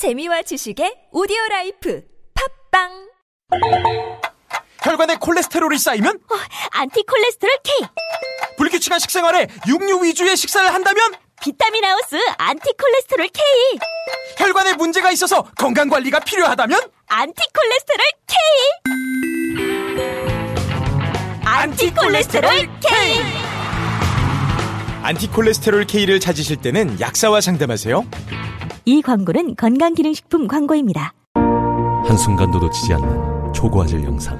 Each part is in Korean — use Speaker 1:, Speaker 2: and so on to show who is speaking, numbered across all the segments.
Speaker 1: 재미와 지식의 오디오 라이프 팟빵!
Speaker 2: 혈관에 콜레스테롤이 쌓이면?
Speaker 3: 안티 콜레스테롤 K!
Speaker 2: 불규칙한 식생활에 육류 위주의 식사를 한다면?
Speaker 3: 비타민 하우스 안티 콜레스테롤 K!
Speaker 2: 혈관에 문제가 있어서 건강 관리가 필요하다면?
Speaker 3: 안티 콜레스테롤 K! 안티 콜레스테롤 K
Speaker 2: 안티콜레스테롤 K를 찾으실 때는 약사와 상담하세요.
Speaker 3: 이 광고는 건강기능식품 광고입니다.
Speaker 4: 한순간도 놓치지 않는 초고화질 영상.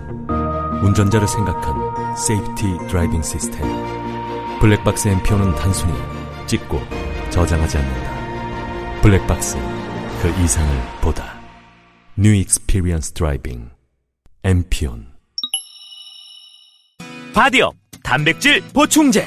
Speaker 4: 운전자를 생각한 safety driving 시스템. 블랙박스 엠피온은 단순히 찍고 저장하지 않는다. 블랙박스, 그 이상을 보다. New Experience Driving. 엠피온.
Speaker 5: 바디업 단백질 보충제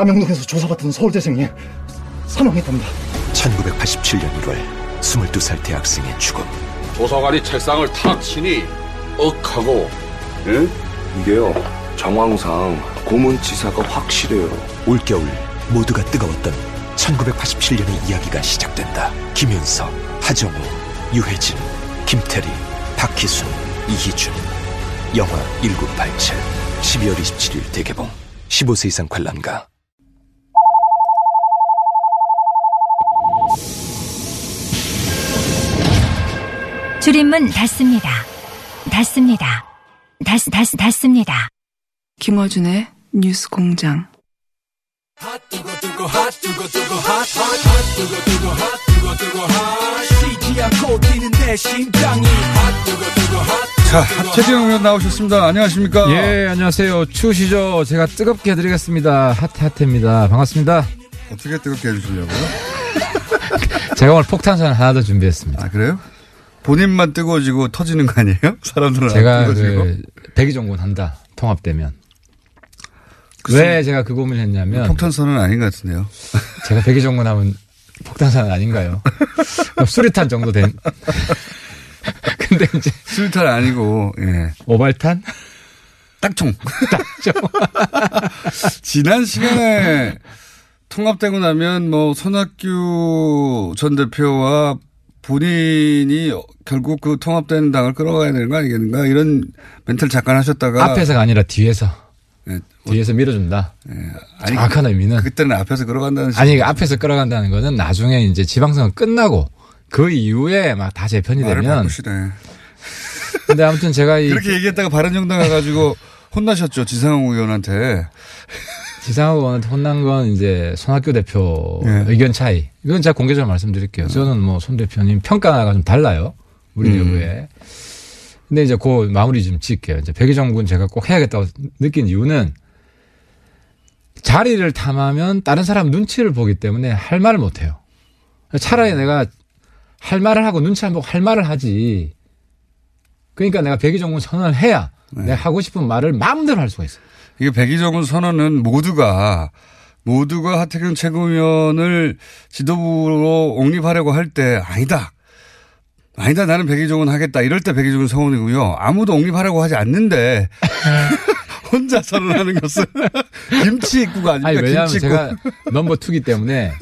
Speaker 6: 남영동에서 조사받던 서울대생이 사망했답니다.
Speaker 7: 1987년 1월 22살 대학생의 죽음.
Speaker 8: 조사관이 책상을 탁 치니 억하고
Speaker 9: 예? 이게요 정황상 고문치사가 확실해요.
Speaker 7: 올겨울 모두가 뜨거웠던 1987년의 이야기가 시작된다. 김윤석, 하정우, 유해진, 김태리, 박희순, 이희준. 영화 1987 12월 27일 대개봉. 15세 이상 관람가
Speaker 10: 줄임문 닫습니다. 닫습니다. 닫, 닫, 닫습니다.
Speaker 11: 김어준의 뉴스 공장.
Speaker 12: 자, 최재형 의원 나오셨습니다. 안녕하십니까?
Speaker 13: 예, 안녕하세요. 추우시죠? 제가 뜨겁게 해드리겠습니다. 핫핫입니다. 반갑습니다.
Speaker 12: 어떻게 뜨겁게 해주시려고요?
Speaker 13: 제가 오늘 폭탄선 하나 더 준비했습니다.
Speaker 12: 아, 그래요? 본인만 뜨거워지고 터지는 거 아니에요? 사람들은
Speaker 13: 제가 그 대기종군 한다. 통합되면. 왜 제가 그 고민을 했냐면
Speaker 12: 폭탄선은 아닌 것 같은데요.
Speaker 13: 제가 대기종군 하면 폭탄선은 아닌가요? 수리탄 정도 된. 근데 이제
Speaker 12: 수리탄 아니고 예.
Speaker 13: 오발탄?
Speaker 12: 딱총. 딱총. 지난 시간에 통합되고 나면 뭐 손학규 전 대표와 본인이 결국 그 통합된 당을 끌어가야 되는 거 아니겠는가 이런 멘트를 잠깐 하셨다가
Speaker 13: 앞에서가 아니라 뒤에서 네. 뒤에서 밀어준다. 네. 아니, 정확한 의미는
Speaker 12: 그때는 앞에서 끌어간다는
Speaker 13: 아니 앞에서 끌어간다는 거는 나중에 이제 지방선거 끝나고 그 이후에 막 다 재편이 되면
Speaker 12: 바꾸시네.
Speaker 13: 근데 아무튼 제가
Speaker 12: 그렇게 얘기했다가 바른정당 가가지고 혼나셨죠 지상욱 의원한테.
Speaker 13: 지상욱 의원한테 혼난 건 이제 손학규 대표 네. 의견 차이. 이건 제가 공개적으로 말씀드릴게요. 네. 저는 뭐 손 대표님 평가가 좀 달라요. 우리 내부에. 음. 근데 이제 그 마무리 좀 짓게요. 이제 백의정군 제가 꼭 해야겠다고 느낀 이유는 자리를 탐하면 다른 사람 눈치를 보기 때문에 할 말을 못 해요. 차라리 내가 할 말을 하고 눈치 안 보고 할 말을 하지. 그러니까 내가 백의정군 선언을 해야 네. 내가 하고 싶은 말을 마음대로 할 수가 있어요.
Speaker 12: 이게 백의정군 선언은 모두가 모두가 하태경 최고위원을 지도부로 옹립하려고 할 때 아니다. 아니다 나는 백의종은 하겠다 이럴 때 백의종은 성원이고요. 아무도 옹립하려고 하지 않는데 혼자 선언하는 것은 김치 입구가 아닙니다.
Speaker 13: 아니, 왜냐하면 제가 넘버 투기 때문에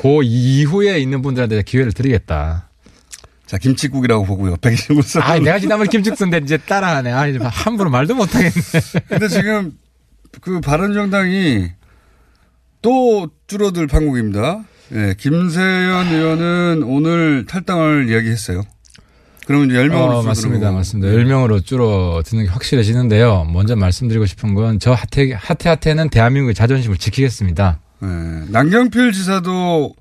Speaker 13: 그 이후에 있는 분들한테 기회를 드리겠다.
Speaker 12: 자, 김치국이라고 보고요. 백의종은 선언.
Speaker 13: 아 내가 지난번 김치국인데 이제 따라하네. 아, 함부로 말도 못하겠네.
Speaker 12: 근데 지금 그 바른정당이 또 줄어들 판국입니다. 네, 김세연 의원은 오늘 탈당을 이야기했어요. 그러면 이제 10명으로
Speaker 13: 어, 맞습니다. 맞습니다. 10명으로 줄어드는 게 확실해지는데요. 먼저 말씀드리고 싶은 건 저 하태, 하태, 하태는 대한민국의 자존심을 지키겠습니다.
Speaker 12: 네. 남경필 지사도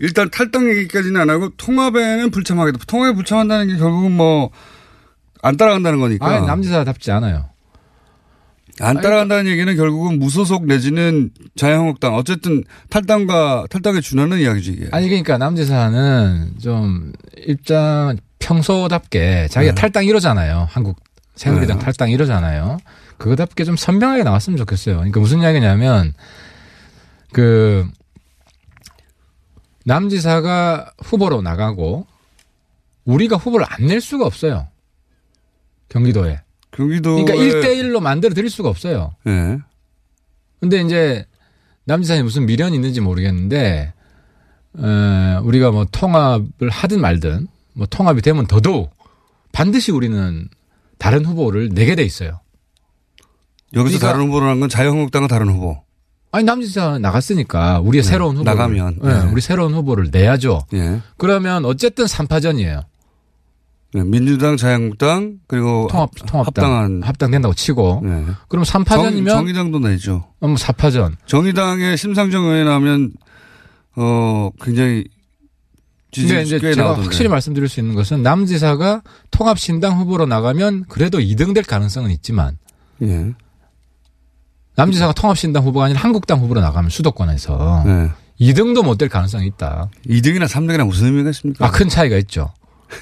Speaker 12: 일단 탈당 얘기까지는 안 하고 통합에는 불참하겠다. 통합에 불참한다는 게 결국은 뭐 안 따라간다는 거니까.
Speaker 13: 아 남지사답지 않아요.
Speaker 12: 안 따라간다는 얘기는 결국은 무소속 내지는 자유한국당 어쨌든 탈당과 탈당에 준하는 이야기지 이게.
Speaker 13: 아니 그러니까 남지사는 좀 입장 평소답게 자기가
Speaker 12: 네.
Speaker 13: 탈당 1호잖아요. 한국 새누리당
Speaker 12: 네.
Speaker 13: 탈당 1호잖아요. 그거답게 좀 선명하게 나왔으면 좋겠어요. 그러니까 무슨 이야기냐면 그 남지사가 후보로 나가고 우리가 후보를 안 낼 수가 없어요. 경기도에.
Speaker 12: 경기도
Speaker 13: 그러니까 1대1로 만들어 드릴 수가 없어요.
Speaker 12: 예.
Speaker 13: 근데 이제 남지사에 무슨 미련이 있는지 모르겠는데 에, 우리가 뭐 통합을 하든 말든 뭐 통합이 되면 더더욱 반드시 우리는 다른 후보를 내게 돼 있어요.
Speaker 12: 여기서
Speaker 13: 그러니까-
Speaker 12: 다른 후보라는 건 자유한국당과 다른 후보.
Speaker 13: 아니 남지사 나갔으니까 우리의
Speaker 12: 네,
Speaker 13: 새로운 후보
Speaker 12: 나가면,
Speaker 13: 네,
Speaker 12: 네.
Speaker 13: 우리 새로운 후보를 내야죠.
Speaker 12: 예.
Speaker 13: 그러면 어쨌든 3파전이에요.
Speaker 12: 네, 민주당, 자유한국당 그리고
Speaker 13: 통합 통합당
Speaker 12: 합당한
Speaker 13: 합당된다고 치고
Speaker 12: 네.
Speaker 13: 그럼 3파전이면
Speaker 12: 정, 의당도 내죠.
Speaker 13: 뭐 4파전.
Speaker 12: 정의당의 심상정 의원 나오면 어 굉장히
Speaker 13: 근데 이제 제가
Speaker 12: 나오던데.
Speaker 13: 확실히 말씀드릴 수 있는 것은 남 지사가 통합 신당 후보로 나가면 그래도 2등 될 가능성은 있지만
Speaker 12: 예.
Speaker 13: 남 지사가 통합 신당 후보가 아니라 한국당 후보로 나가면 수도권에서
Speaker 12: 네.
Speaker 13: 2등도 못 될 가능성이 있다.
Speaker 12: 2등이나 3등이나 무슨 의미가 있습니까?
Speaker 13: 아, 큰 차이가 있죠.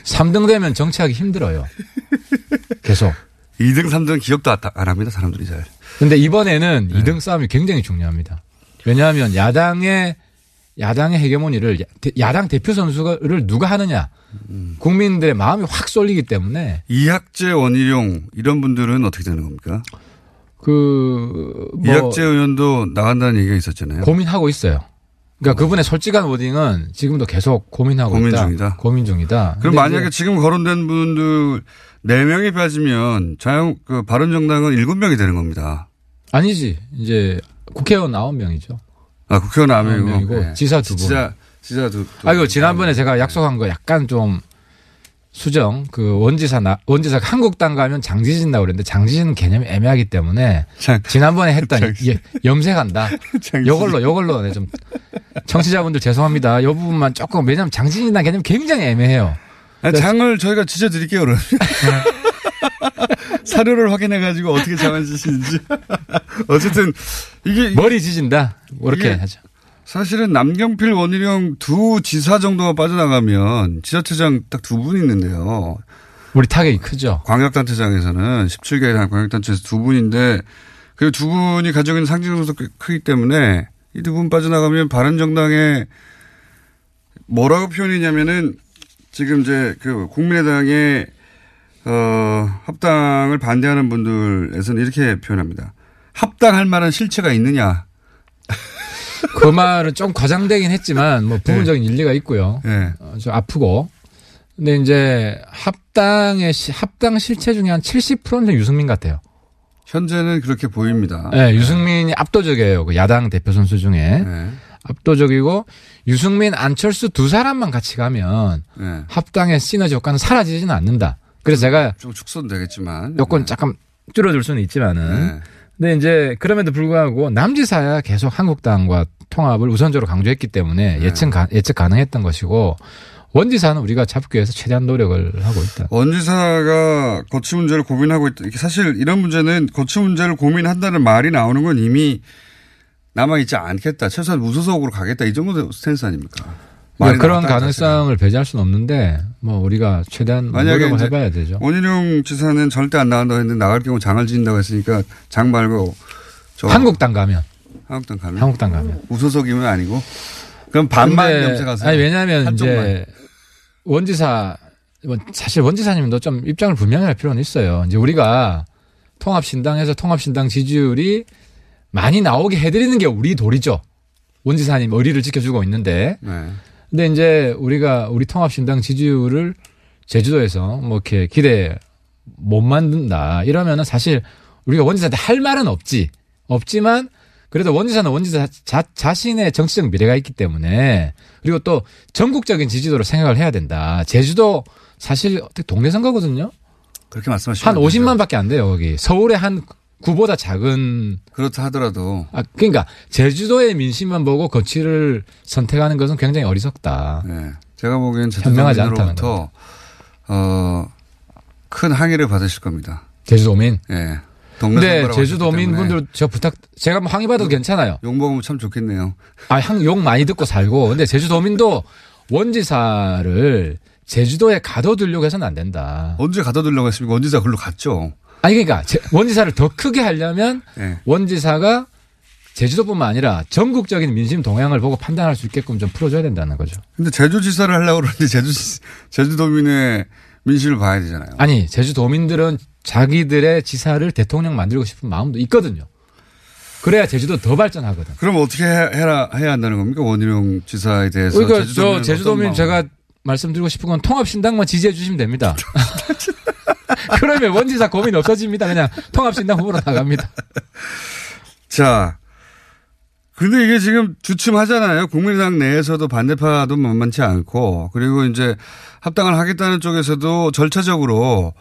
Speaker 13: 3등 되면 정치하기 힘들어요. 계속.
Speaker 12: 2등, 3등 기억도 안- 안 합니다, 사람들이 잘.
Speaker 13: 근데 이번에는
Speaker 12: 네.
Speaker 13: 2등 싸움이 굉장히 중요합니다. 왜냐하면 야당의 야당의 야- 대- 야당 대표 선수를 누가 하느냐
Speaker 12: 음.
Speaker 13: 국민들의 마음이 확 쏠리기 때문에
Speaker 12: 이학재, 원희룡 이런 분들은 어떻게 되는 겁니까?
Speaker 13: 그 뭐
Speaker 12: 이학재 의원도 나간다는 얘기가 있었잖아요.
Speaker 13: 고민하고 있어요. 그러니까 그분의 솔직한 워딩은 지금도 계속 고민하고
Speaker 12: 고민
Speaker 13: 있다.
Speaker 12: 중이다.
Speaker 13: 고민 중이다.
Speaker 12: 그럼 만약에 지금 거론된 분들 4명이 빠지면 자유, 그 바른 정당은 7명이 되는 겁니다.
Speaker 13: 아니지 이제 국회의원 9명이죠.
Speaker 12: 아, 국회의원 9명이고.
Speaker 13: 명이고 지사 두 분.
Speaker 12: 지사, 지사 두. 두
Speaker 13: 아이고 지난번에 제가 약속한 거 약간 좀 수정 그 원지사 나 원지사가 한국당 가면 장지진다 그랬는데 장지진 개념이 애매하기 때문에 지난번에 했던 예, 염색한다. 요걸로 요걸로 네, 좀 청취자분들 죄송합니다. 요 부분만 조금 왜냐면 장지진이라는 개념이 굉장히 애매해요.
Speaker 12: 아니, 장을 저희가 지져드릴게요, 그러면. 사료를 확인해 가지고 어떻게 장을 지시는지. 어쨌든, 이게.
Speaker 13: 머리 지진다.
Speaker 12: 이게
Speaker 13: 하죠.
Speaker 12: 사실은 남경필, 원희룡 두 지사 정도가 빠져나가면 지자체장 딱 두 분 있는데요.
Speaker 13: 우리 타격이 크죠.
Speaker 12: 광역단체장에서는 17개 광역단체에서 두 분인데 그 두 분이 가지고 있는 상징성도 꽤 크기 때문에 이 두 분 빠져나가면 바른정당에 뭐라고 표현이냐면은 지금 이제 그 국민의당의 어 합당을 반대하는 분들에서는 이렇게 표현합니다. 합당할 만한 실체가 있느냐.
Speaker 13: 그 말은 좀 과장되긴 했지만 뭐 부분적인 일리가 있고요.
Speaker 12: 네.
Speaker 13: 어, 좀 아프고. 근데 이제 합당의 시- 합당 실체 중에 한 70%는 유승민 같아요.
Speaker 12: 현재는 그렇게 보입니다.
Speaker 13: 네, 유승민이 압도적이에요. 그 야당 대표 선수 중에
Speaker 12: 네.
Speaker 13: 압도적이고 유승민, 안철수 두 사람만 같이 가면
Speaker 12: 네.
Speaker 13: 합당의 시너지 효과는 사라지지는 않는다. 그래서 제가
Speaker 12: 좀 축소는 되겠지만
Speaker 13: 요건 잠깐 줄어들 수는 있지만은
Speaker 12: 네.
Speaker 13: 근데 이제 그럼에도 불구하고 남지사야 계속 한국당과 통합을 우선적으로 강조했기 때문에
Speaker 12: 네.
Speaker 13: 예측 가, 예측 가능했던 것이고 원지사는 우리가 잡기 위해서 최대한 노력을 하고 있다.
Speaker 12: 원지사가 거취 문제를 고민하고 있다. 사실 이런 문제는 거취 문제를 고민한다는 말이 나오는 건 이미 남아있지 않겠다. 최소한 무소속으로 가겠다. 이 정도 스탠스 아닙니까? 말이
Speaker 13: 그런
Speaker 12: 나왔다는
Speaker 13: 가능성을 배제할 수는 없는데 뭐 우리가 최대한
Speaker 12: 만약에
Speaker 13: 노력을 해봐야 되죠.
Speaker 12: 원희룡 지사는 절대 안 나간다고 했는데 나갈 경우 장을 지인다고 했으니까 장 말고 저
Speaker 13: 한국당 가면
Speaker 12: 한국당 가면
Speaker 13: 한국당 가면
Speaker 12: 무소속이면 아니고 그럼 반만 염색하세요.
Speaker 13: 아니 왜냐하면
Speaker 12: 한쪽만.
Speaker 13: 이제 원지사 뭐 사실 원지사님도 좀 입장을 분명히 할 필요는 있어요. 이제 우리가 통합신당에서 통합신당 지지율이 많이 나오게 해드리는 게 우리 도리죠. 원지사님 의리를 지켜주고 있는데.
Speaker 12: 네.
Speaker 13: 근데 이제 우리가 우리 통합신당 지지율을 제주도에서 뭐 이렇게 기대 못 만든다 이러면은 사실 우리가 원지사한테 할 말은 없지. 없지만 그래도 원지사는 원지사 자, 자신의 정치적 미래가 있기 때문에 그리고 또 전국적인 지지도를 생각을 해야 된다. 제주도 사실 어떻게 동네 선거거든요.
Speaker 12: 그렇게 말씀하시면
Speaker 13: 한 50만 밖에 안 돼요, 거기. 서울의 한 구보다 작은
Speaker 12: 그렇다 하더라도
Speaker 13: 아 그러니까 제주도의 민심만 보고 거취를 선택하는 것은 굉장히 어리석다.
Speaker 12: 네. 제가 보기엔 제주도민으로부터 어, 큰 항의를 받으실 겁니다.
Speaker 13: 제주도민.
Speaker 12: 예. 동네
Speaker 13: 근데 제주도민 분들 저 부탁 제가 뭐 항의 받아도 괜찮아요.
Speaker 12: 욕 먹으면 참 좋겠네요.
Speaker 13: 아, 향, 욕 많이 듣고 살고. 근데 제주도민도 원지사를 제주도에 가둬두려고 해서는 안 된다.
Speaker 12: 언제 가둬두려고 했습니까? 원지사 글로 갔죠.
Speaker 13: 아니 그러니까 제- 원지사를 더 크게 하려면
Speaker 12: 네.
Speaker 13: 원지사가 제주도뿐만 아니라 전국적인 민심 동향을 보고 판단할 수 있게끔 좀 풀어줘야 된다는 거죠.
Speaker 12: 근데 제주지사를 하려고 그러는데 제주, 제주도민의 민심을 봐야 되잖아요.
Speaker 13: 아니 제주도민들은 자기들의 지사를 대통령 만들고 싶은 마음도 있거든요. 그래야 제주도 더 발전하거든.
Speaker 12: 그럼 어떻게 해, 해라, 해야 한다는 겁니까? 원희룡 지사에 대해서.
Speaker 13: 그러니까
Speaker 12: 제주도민
Speaker 13: 제가 말씀드리고 싶은 건 통합신당만 지지해 주시면 됩니다. 그러면 원지사 고민 없어집니다. 그냥 통합신당 후보로 나갑니다.
Speaker 12: 자. 근데 이게 지금 주춤하잖아요. 국민의당 내에서도 반대파도 만만치 않고 그리고 이제 합당을 하겠다는 쪽에서도 절차적으로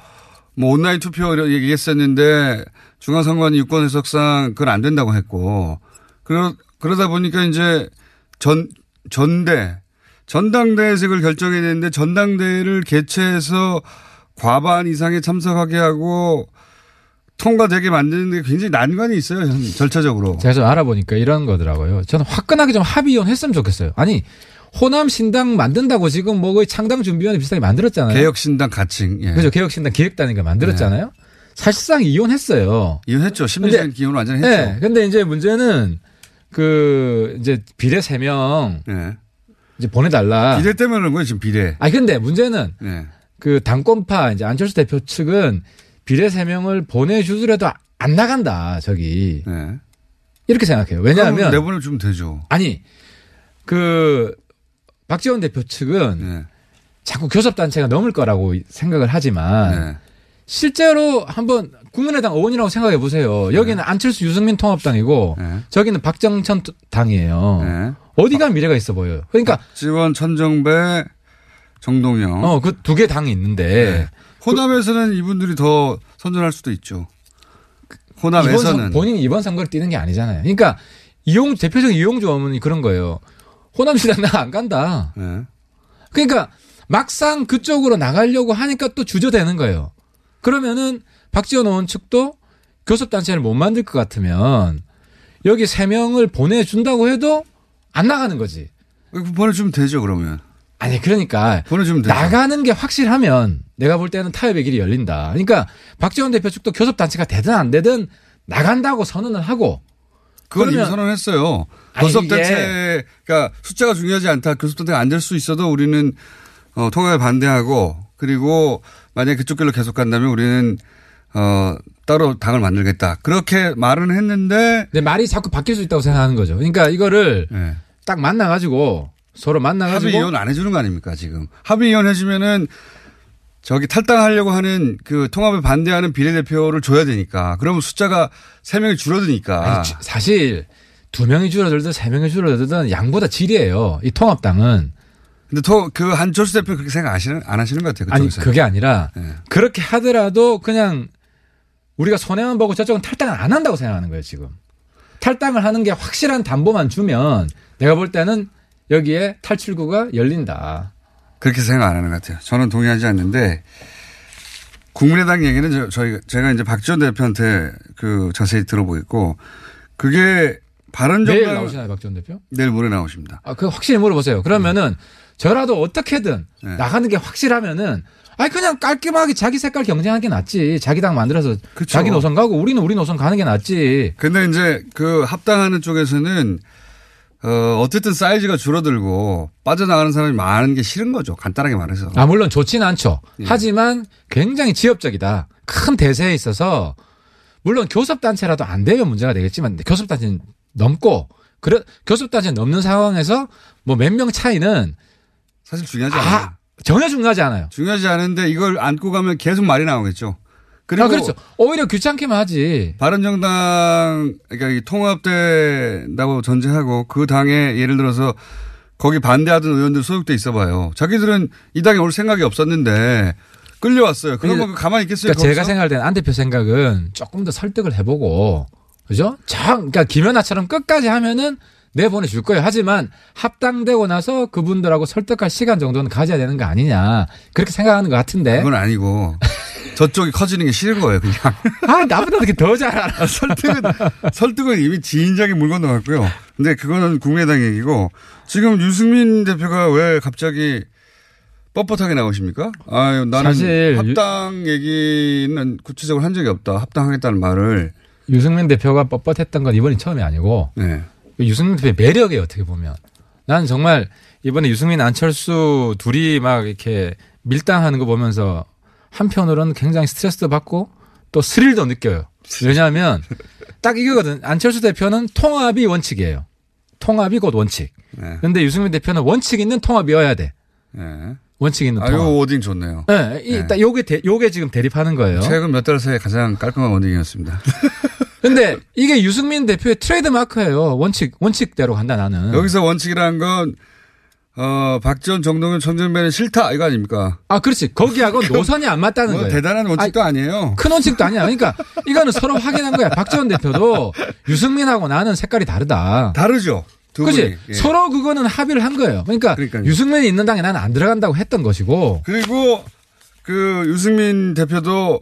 Speaker 12: 뭐 온라인 투표 얘기했었는데 중앙선관위 유권 해석상 그건 안 된다고 했고 그러, 그러다 보니까 이제 전, 전대, 전당대회색을 결정해야 되는데 전당대회를 개최해서 과반 이상에 참석하게 하고 통과되게 만드는 데 굉장히 난관이 있어요. 전- 절차적으로.
Speaker 13: 제가 좀 알아보니까 이런 거더라고요. 저는 화끈하게 좀 합의원 했으면 좋겠어요. 아니 호남 신당 만든다고 지금 뭐 거의 창당 준비위원회 비슷하게 만들었잖아요.
Speaker 12: 개혁 신당 가칭. 예.
Speaker 13: 그죠 개혁 신당 기획단인가 만들었잖아요. 사실상 이혼했어요.
Speaker 12: 이혼했죠. 심리적인 기혼을 완전히 했죠.
Speaker 13: 네. 근데 이제 문제는 그 이제 비례 세명
Speaker 12: 네.
Speaker 13: 이제 보내달라.
Speaker 12: 비례 때문에 그런 거예요. 지금 비례.
Speaker 13: 아니 근데 문제는
Speaker 12: 네.
Speaker 13: 그 당권파 이제 안철수 대표 측은 비례 세 명을 보내주더라도 안 나간다 저기
Speaker 12: 네.
Speaker 13: 이렇게 생각해요. 왜냐하면
Speaker 12: 그럼 내보내 주면 되죠.
Speaker 13: 아니 그 박지원 대표 측은
Speaker 12: 네.
Speaker 13: 자꾸 교섭 단체가 넘을 거라고 생각을 하지만
Speaker 12: 네.
Speaker 13: 실제로 한번 국민의당 의원이라고 생각해 보세요. 여기는 안철수 유승민 통합당이고
Speaker 12: 네.
Speaker 13: 저기는 박정천 당이에요. 어디가 미래가 있어 보여요. 그러니까
Speaker 12: 지원 천정배 정동영.
Speaker 13: 어 그 두 개 당이 있는데
Speaker 12: 네. 호남에서는 이분들이 더 선전할 수도 있죠.
Speaker 13: 이번 선,
Speaker 12: 호남에서는
Speaker 13: 본인이 이번 선거를 뛰는 게 아니잖아요. 그러니까 이용 대표적인 이용주 어머니 그런 거예요. 호남시당 나 안 간다.
Speaker 12: 네.
Speaker 13: 그러니까 막상 그쪽으로 나가려고 하니까 또 주저되는 거예요. 그러면은 박지원 의원 측도 교섭단체를 못 만들 것 같으면 여기 세 명을 보내준다고 해도 안 나가는 거지.
Speaker 12: 보내주면 되죠 그러면.
Speaker 13: 아니 그러니까
Speaker 12: 보내주면 되죠.
Speaker 13: 나가는 게 확실하면 내가 볼 때는 타협의 길이 열린다. 그러니까 박지원 대표 측도 교섭 단체가 되든 안 되든 나간다고 선언을 하고
Speaker 12: 그건 이미 선언했어요.
Speaker 13: 아니,
Speaker 12: 교섭 단체가 숫자가 중요하지 않다. 교섭 단체가 안 될 수 있어도 우리는 어, 통합에 반대하고 그리고 만약에 그쪽 길로 계속 간다면 우리는 어, 따로 당을 만들겠다. 그렇게 말은 했는데
Speaker 13: 내 말이 자꾸 바뀔 수 있다고 생각하는 거죠. 그러니까 이거를
Speaker 12: 네.
Speaker 13: 딱 만나가지고 서로 만나가지고
Speaker 12: 합의 이혼 안 해주는 거 아닙니까 지금 합의 이혼 해주면은 저기 탈당하려고 하는 그 통합에 반대하는 비례대표를 줘야 되니까 그러면 숫자가 세 명이 줄어드니까
Speaker 13: 아니, 주- 사실 두 명이 줄어들든 세 명이 줄어들든 양보다 질이에요. 이 통합당은
Speaker 12: 근데 또 그 한철수 대표 그렇게 생각 하시는 안 하시는 것 같아요.
Speaker 13: 아니. 그게 아니라
Speaker 12: 네.
Speaker 13: 그렇게 하더라도 그냥 우리가 손해만 보고 저쪽은 탈당을 안 한다고 생각하는 거예요 지금. 탈당을 하는 게 확실한 담보만 주면 내가 볼 때는 여기에 탈출구가 열린다.
Speaker 12: 그렇게 생각 안 하는 것 같아요. 저는 동의하지 않는데 국민의당 얘기는 저, 저희 제가 이제 박지원 대표한테 그 자세히 들어보겠고 그게 바른 정당
Speaker 13: 내일 나오시나요 박지원 대표?
Speaker 12: 내일 모레 나오십니다.
Speaker 13: 아, 그 확실히 물어보세요. 그러면은 저라도 어떻게든
Speaker 12: 네.
Speaker 13: 나가는 게 확실하면은 아니 그냥 깔끔하게 자기 색깔 경쟁하는 게 낫지. 자기 당 만들어서
Speaker 12: 그쵸.
Speaker 13: 자기 노선 가고 우리는 우리 노선 가는 게 낫지.
Speaker 12: 근데 이제 그 합당하는 쪽에서는 어 어쨌든 사이즈가 줄어들고 빠져나가는 사람이 많은 게 싫은 거죠. 간단하게 말해서.
Speaker 13: 아 물론 좋지는 않죠.
Speaker 12: 예.
Speaker 13: 하지만 굉장히 지엽적이다. 큰 대세에 있어서 물론 교섭단체라도 안 되면 문제가 되겠지만 교섭단체는 넘고 그래 교섭단체 넘는 상황에서 뭐 몇 명 차이는
Speaker 12: 사실 중요하지 않아요.
Speaker 13: 아, 전혀 중요하지 않아요.
Speaker 12: 중요하지 않은데 이걸 안고 가면 계속 말이 나오겠죠. 그리고
Speaker 13: 아, 그렇죠. 오히려 귀찮게만 하지.
Speaker 12: 바른정당 그러니까 이 통합된다고 전제하고 그 당에 예를 들어서 거기 반대하던 의원들 소속돼 있어봐요. 자기들은 이 당에 올 생각이 없었는데 끌려왔어요. 그러면 그 가만히 있겠어요.
Speaker 13: 그러니까 제가? 생각할 때는 안 대표 생각은 조금 더 설득을 해보고 그죠? 참 그러니까 김연아처럼 끝까지 하면은 내보내줄 거예요. 하지만 합당되고 나서 그분들하고 설득할 시간 정도는 가져야 되는 거 아니냐 그렇게 생각하는 것 같은데.
Speaker 12: 그건 아니고 저쪽이 커지는 게 싫은 거예요. 그냥.
Speaker 13: 아 나보다 그렇게 더 잘 알아.
Speaker 12: 설득은 설득은 이미 지인장이 물 건너갔고요. 근데 그거는 국민의당 얘기고 지금 유승민 대표가 왜 갑자기 뻣뻣하게 나오십니까? 아유, 나는
Speaker 13: 사실
Speaker 12: 합당 얘기는 구체적으로 한 적이 없다. 합당하겠다는 말을.
Speaker 13: 유승민 대표가 뻣뻣했던 건 이번이 처음이 아니고
Speaker 12: 네.
Speaker 13: 유승민 대표의 매력이에요 어떻게 보면. 난 정말 이번에 유승민 안철수 둘이 막 이렇게 밀당하는 거 보면서 한편으로는 굉장히 스트레스도 받고 또 스릴도 느껴요. 왜냐하면 딱 이거거든. 안철수 대표는 통합이 원칙이에요. 통합이 곧 원칙.
Speaker 12: 네.
Speaker 13: 근데 유승민 대표는 원칙 있는 통합이어야 돼.
Speaker 12: 네.
Speaker 13: 원칙 있는
Speaker 12: 아,
Speaker 13: 통합.
Speaker 12: 요 wording 좋네요.
Speaker 13: 네, 이, 딱 요게 대, 요게 지금 대립하는 거예요.
Speaker 12: 최근 몇 달 사이에 가장 깔끔한 wording이었습니다.
Speaker 13: 근데 이게 유승민 대표의 트레이드 마크예요. 원칙 원칙대로 간다 나는.
Speaker 12: 여기서 원칙이라는 건 어, 박지원, 정동영, 천정배는 싫다 이거 아닙니까?
Speaker 13: 아, 그렇지. 거기하고 노선이 안 맞다는
Speaker 12: 뭐
Speaker 13: 거예요.
Speaker 12: 대단한 원칙도 아니, 에요
Speaker 13: 큰 원칙도 아니야. 그러니까 이거는 서로 확인한 거야. 박지원 대표도 유승민하고 나는 색깔이 다르다.
Speaker 12: 다르죠. 두
Speaker 13: 그지?
Speaker 12: 예.
Speaker 13: 서로 그거는 합의를 한 거예요. 그러니까
Speaker 12: 그러니까요.
Speaker 13: 유승민이 있는 당에 나는 안 들어간다고 했던 것이고.
Speaker 12: 그리고 그 유승민 대표도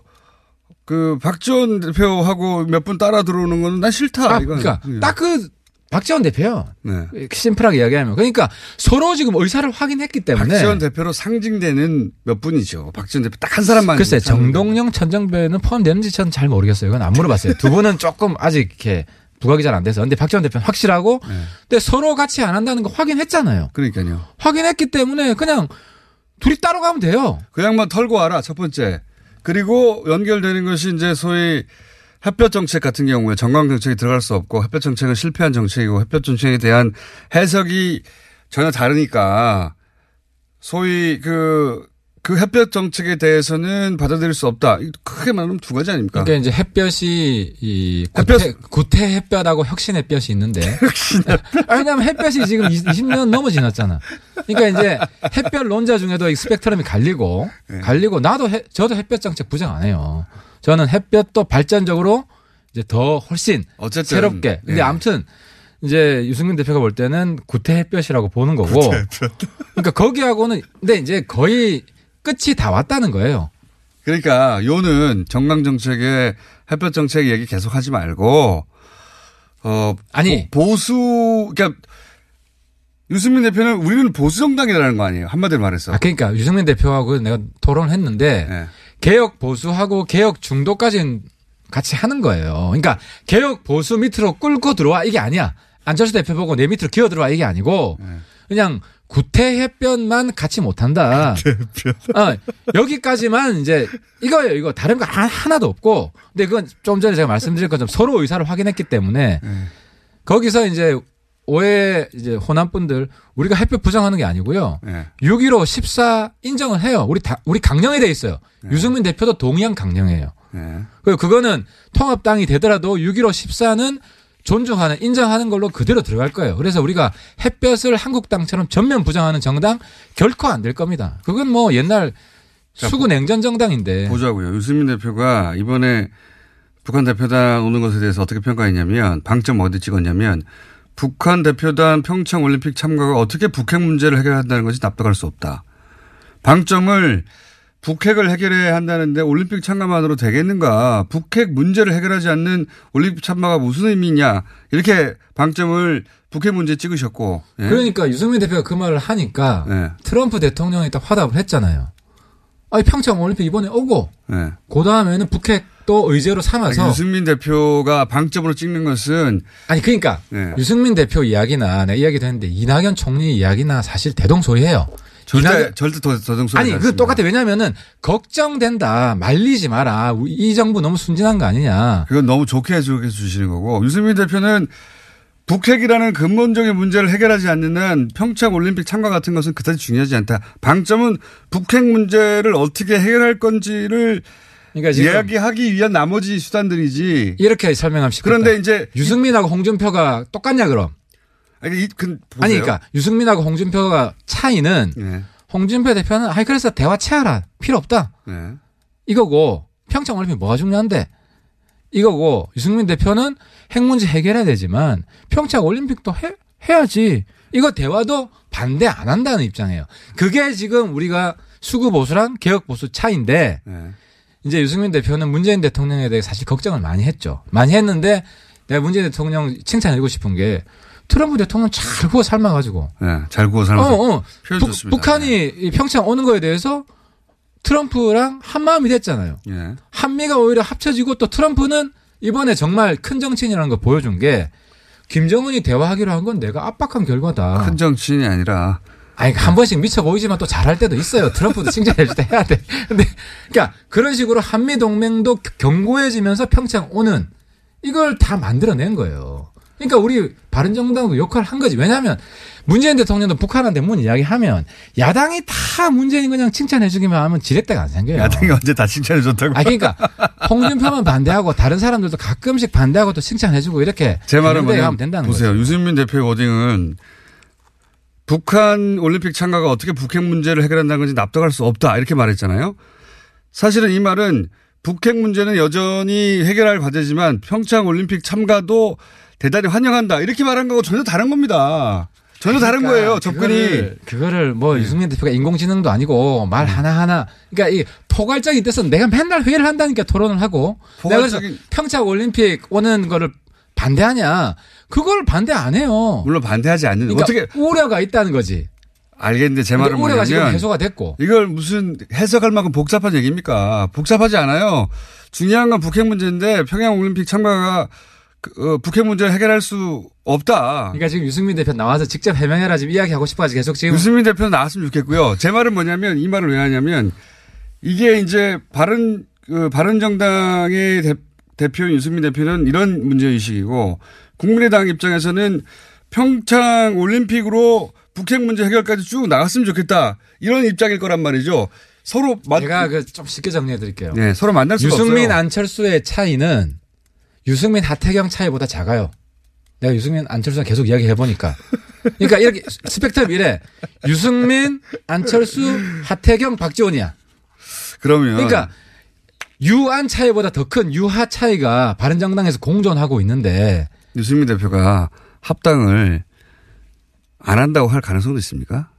Speaker 12: 그 박지원 대표하고 몇 분 따라 들어오는 거는 난 싫다.
Speaker 13: 아,
Speaker 12: 이건.
Speaker 13: 그러니까
Speaker 12: 예.
Speaker 13: 딱그 박지원 대표요.
Speaker 12: 네.
Speaker 13: 심플하게 이야기하면 그러니까 서로 지금 의사를 확인했기 때문에
Speaker 12: 박지원 대표로 상징되는 몇 분이죠. 박지원 대표 딱 한 사람만.
Speaker 13: 글쎄. 정동영 천정배는 포함되는지 저는 잘 모르겠어요. 이건 안 물어봤어요. 두 분은 조금 아직 이렇게 부각이 잘 안 돼서. 근데 박지원 대표는 확실하고
Speaker 12: 네.
Speaker 13: 근데 서로 같이 안 한다는 거 확인했잖아요.
Speaker 12: 그러니까요.
Speaker 13: 확인했기 때문에 그냥 둘이 따로 가면 돼요.
Speaker 12: 그 양반 털고 와라 첫 번째. 그리고 연결되는 것이 이제 소위 햇볕 정책 같은 경우에 정강 정책이 들어갈 수 없고 햇볕 정책은 실패한 정책이고 햇볕 정책에 대한 해석이 전혀 다르니까 소위 그, 그 햇볕 정책에 대해서는 받아들일 수 없다. 크게 말하면 두 가지 아닙니까?
Speaker 13: 그러니까 이제 햇볕이 이 구태, 구태 햇볕하고 혁신 햇볕이 있는데. 아, 왜냐하면 햇볕이 지금 20년 넘어 지났잖아. 그러니까 이제 햇볕 론자 중에도 이 스펙트럼이 갈리고
Speaker 12: 네.
Speaker 13: 갈리고 나도 해- 저도 햇볕 정책 부정 안 해요. 저는 햇볕도 발전적으로 이제 더 훨씬
Speaker 12: 어쨌든,
Speaker 13: 새롭게. 근데
Speaker 12: 예.
Speaker 13: 아무튼 이제 유승민 대표가 볼 때는 구태 햇볕이라고 보는 거고. 그러니까 거기하고는 근데 이제 거의 끝이 다 왔다는 거예요.
Speaker 12: 그러니까 요는 정강 정책에 햇볕 정책 얘기 계속 하지 말고 어
Speaker 13: 아니.
Speaker 12: 보, 수 그러니까 유승민 대표는 우리는 보수 정당이라는 거 아니에요 한마디로 말해서
Speaker 13: 아, 그러니까 유승민 대표하고 내가 토론을 했는데
Speaker 12: 네.
Speaker 13: 개혁 보수하고 개혁 중도까지는 같이 하는 거예요. 그러니까 개혁 보수 밑으로 끌고 들어와 이게 아니야. 안철수 대표 보고 내 밑으로 기어 들어와 이게 아니고
Speaker 12: 네.
Speaker 13: 그냥 구태 햇볕만 같이 못한다. 어, 여기까지만 이제 이거예요. 이거 다른 거 하- 하나도 없고. 근데 그건 좀 전에 제가 말씀드린 것처럼 서로 의사를 확인했기 때문에
Speaker 12: 네.
Speaker 13: 거기서 이제 오해 이제 호남 분들 우리가 햇볕 부정하는 게 아니고요.
Speaker 12: 네.
Speaker 13: 6.15 14 인정을 해요. 우리 다 우리 강령에 돼 있어요. 유승민 대표도 동의한 강령이에요.
Speaker 12: 네.
Speaker 13: 그리고 그거는 통합당이 되더라도 6.15 14는 존중하는 인정하는 걸로 그대로 들어갈 거예요. 그래서 우리가 햇볕을 한국당처럼 전면 부정하는 정당 결코 안 될 겁니다. 그건 뭐 옛날 수구 냉전 정당인데
Speaker 12: 보자고요. 유승민 대표가 이번에 북한 대표단 오는 것에 대해서 어떻게 평가했냐면 방점 어디 찍었냐면 북한 대표단 평창 올림픽 참가가 어떻게 북핵 문제를 해결한다는 것이 납득할 수 없다. 방점을 북핵을 해결해야 한다는데 올림픽 참가만으로 되겠는가? 북핵 문제를 해결하지 않는 올림픽 참가가 무슨 의미냐? 이렇게 방점을 북핵 문제에 찍으셨고. 예?
Speaker 13: 그러니까 유승민 대표가 그 말을 하니까
Speaker 12: 예.
Speaker 13: 트럼프 대통령이 딱 화답을 했잖아요. 아니 평창 올림픽 이번에 오고
Speaker 12: 예.
Speaker 13: 그 다음에는 북핵도 의제로 삼아서
Speaker 12: 아니, 유승민 대표가 방점으로 찍는 것은
Speaker 13: 아니 그러니까
Speaker 12: 예.
Speaker 13: 유승민 대표 이야기나 내 이야기도 했는데 이낙연 총리 이야기나 사실 대동소이해요.
Speaker 12: 절대 절대 더 더등소리
Speaker 13: 아니 그 똑같아 왜냐하면은 걱정된다 말리지 마라 이 정부 너무 순진한 거 아니냐.
Speaker 12: 그건 너무 좋게 해주게 주시는 거고 유승민 대표는 북핵이라는 근본적인 문제를 해결하지 않는 한 평창 올림픽 참가 같은 것은 그다지 중요하지 않다. 방점은 북핵 문제를 어떻게 해결할 건지를
Speaker 13: 그러니까
Speaker 12: 이야기하기 위한 나머지 수단들이지.
Speaker 13: 이렇게 쉽겠다.
Speaker 12: 그런데 이제
Speaker 13: 유승민하고 홍준표가 똑같냐 그럼?
Speaker 12: 아니, 이, 그,
Speaker 13: 아니 그러니까 유승민하고 홍준표가 차이는
Speaker 12: 네.
Speaker 13: 홍준표 대표는 아이 그래서 대화 체하라 필요 없다
Speaker 12: 네.
Speaker 13: 이거고 평창 올림픽 뭐가 중요한데 이거고 유승민 대표는 핵 문제 해결해야 되지만 평창 올림픽도 해, 해야지 이거 대화도 반대 안 한다는 입장이에요. 그게 지금 우리가 수구 보수랑 개혁 보수 차인데
Speaker 12: 네.
Speaker 13: 이제 유승민 대표는 문재인 대통령에 대해 사실 걱정을 많이 했죠. 많이 했는데 내가 문재인 대통령 칭찬해주고 싶은 게 트럼프 대통령 잘 구워 삶아가지고.
Speaker 12: 네, 잘 구워 삶아서.
Speaker 13: 어, 어. 북-
Speaker 12: 좋습니다.
Speaker 13: 북한이 이 평창 오는 거에 대해서 트럼프랑 한 마음이 됐잖아요.
Speaker 12: 예.
Speaker 13: 한미가 오히려 합쳐지고 또 트럼프는 이번에 정말 큰 정치인이라는 걸 보여준 게 김정은이 대화하기로 한 건 내가 압박한 결과다.
Speaker 12: 큰 정치인이 아니라
Speaker 13: 아니 한 번씩 미쳐 보이지만 또 잘할 때도 있어요. 트럼프도 칭찬해 줄 때 해야 돼. 근데 그러니까 그런 식으로 한미 동맹도 견고해지면서 평창 오는 이걸 다 만들어낸 거예요. 그러니까 우리 바른정당도 역할을 한 거지. 왜냐하면 문재인 대통령도 북한한테 문 이야기하면 야당이 다 문재인 그냥 칭찬해 주기만 하면 지렛대가 안 생겨요.
Speaker 12: 야당이 언제 다 칭찬해 줬다고.
Speaker 13: 아 그러니까 홍준표만 반대하고 다른 사람들도 가끔씩 반대하고 또 칭찬해주고 이렇게
Speaker 12: 제 말은 뭐냐면
Speaker 13: 된다는
Speaker 12: 보세요.
Speaker 13: 거죠.
Speaker 12: 유승민 대표의 워딩은 북한 올림픽 참가가 어떻게 북핵 문제를 해결한다는 건지 납득할 수 없다 이렇게 말했잖아요. 사실은 이 말은 북핵 문제는 여전히 해결할 과제지만 평창 올림픽 참가도 대단히 환영한다 이렇게 말한 거하고 전혀 다른 겁니다. 전혀 다른
Speaker 13: 그러니까
Speaker 12: 거예요 접근이.
Speaker 13: 그거를, 그거를 뭐 유승민 대표가 인공지능도 아니고 말 하나 하나 그러니까 이 포괄적인 뜻은 내가 맨날 회의를 한다니까 토론을 하고 내가 그래서
Speaker 12: 포괄적인-
Speaker 13: 평창 올림픽 오는 거를 반대하냐 그걸 반대 안 해요.
Speaker 12: 물론 반대하지 않는
Speaker 13: 그러니까
Speaker 12: 어떻게
Speaker 13: 우려가 있다는 거지.
Speaker 12: 알겠는데 제 말은
Speaker 13: 우려가 지금
Speaker 12: 뭐냐면
Speaker 13: 해소가 됐고.
Speaker 12: 이걸 무슨 해석할 만큼 복잡한 얘기입니까? 복잡하지 않아요. 중요한 건 북핵 문제인데 평양 올림픽 참가가 그, 어, 북핵 문제를 해결할 수 없다.
Speaker 13: 그러니까 지금 유승민 대표 나와서 직접 해명해라 지금 이야기하고 싶어가지고 계속 지금
Speaker 12: 유승민 대표는 나왔으면 좋겠고요. 제 말은 뭐냐면 이 말을 왜 하냐면 이게 이제 바른 그 바른 정당의 대, 대표인 유승민 대표는 이런 문제 의식이고 국민의당 입장에서는 평창 올림픽으로 북핵 문제 해결까지 쭉 나갔으면 좋겠다 이런 입장일 거란 말이죠. 서로 맞
Speaker 13: 제가 그 좀 쉽게 정리해 드릴게요.
Speaker 12: 네, 서로 만날
Speaker 13: 유승민
Speaker 12: 없어요.
Speaker 13: 안철수의 차이는 유승민 하태경 차이보다 작아요. 내가 유승민 안철수랑 계속 이야기해 보니까. 그러니까 이렇게 스펙트럼 이래. 유승민, 안철수, 하태경, 박지원이야.
Speaker 12: 그러면
Speaker 13: 그러니까 유안 차이보다 더 큰 유하 차이가 바른정당에서 공존하고 있는데
Speaker 12: 유승민 대표가 합당을 안 한다고 할 가능성도 있습니까?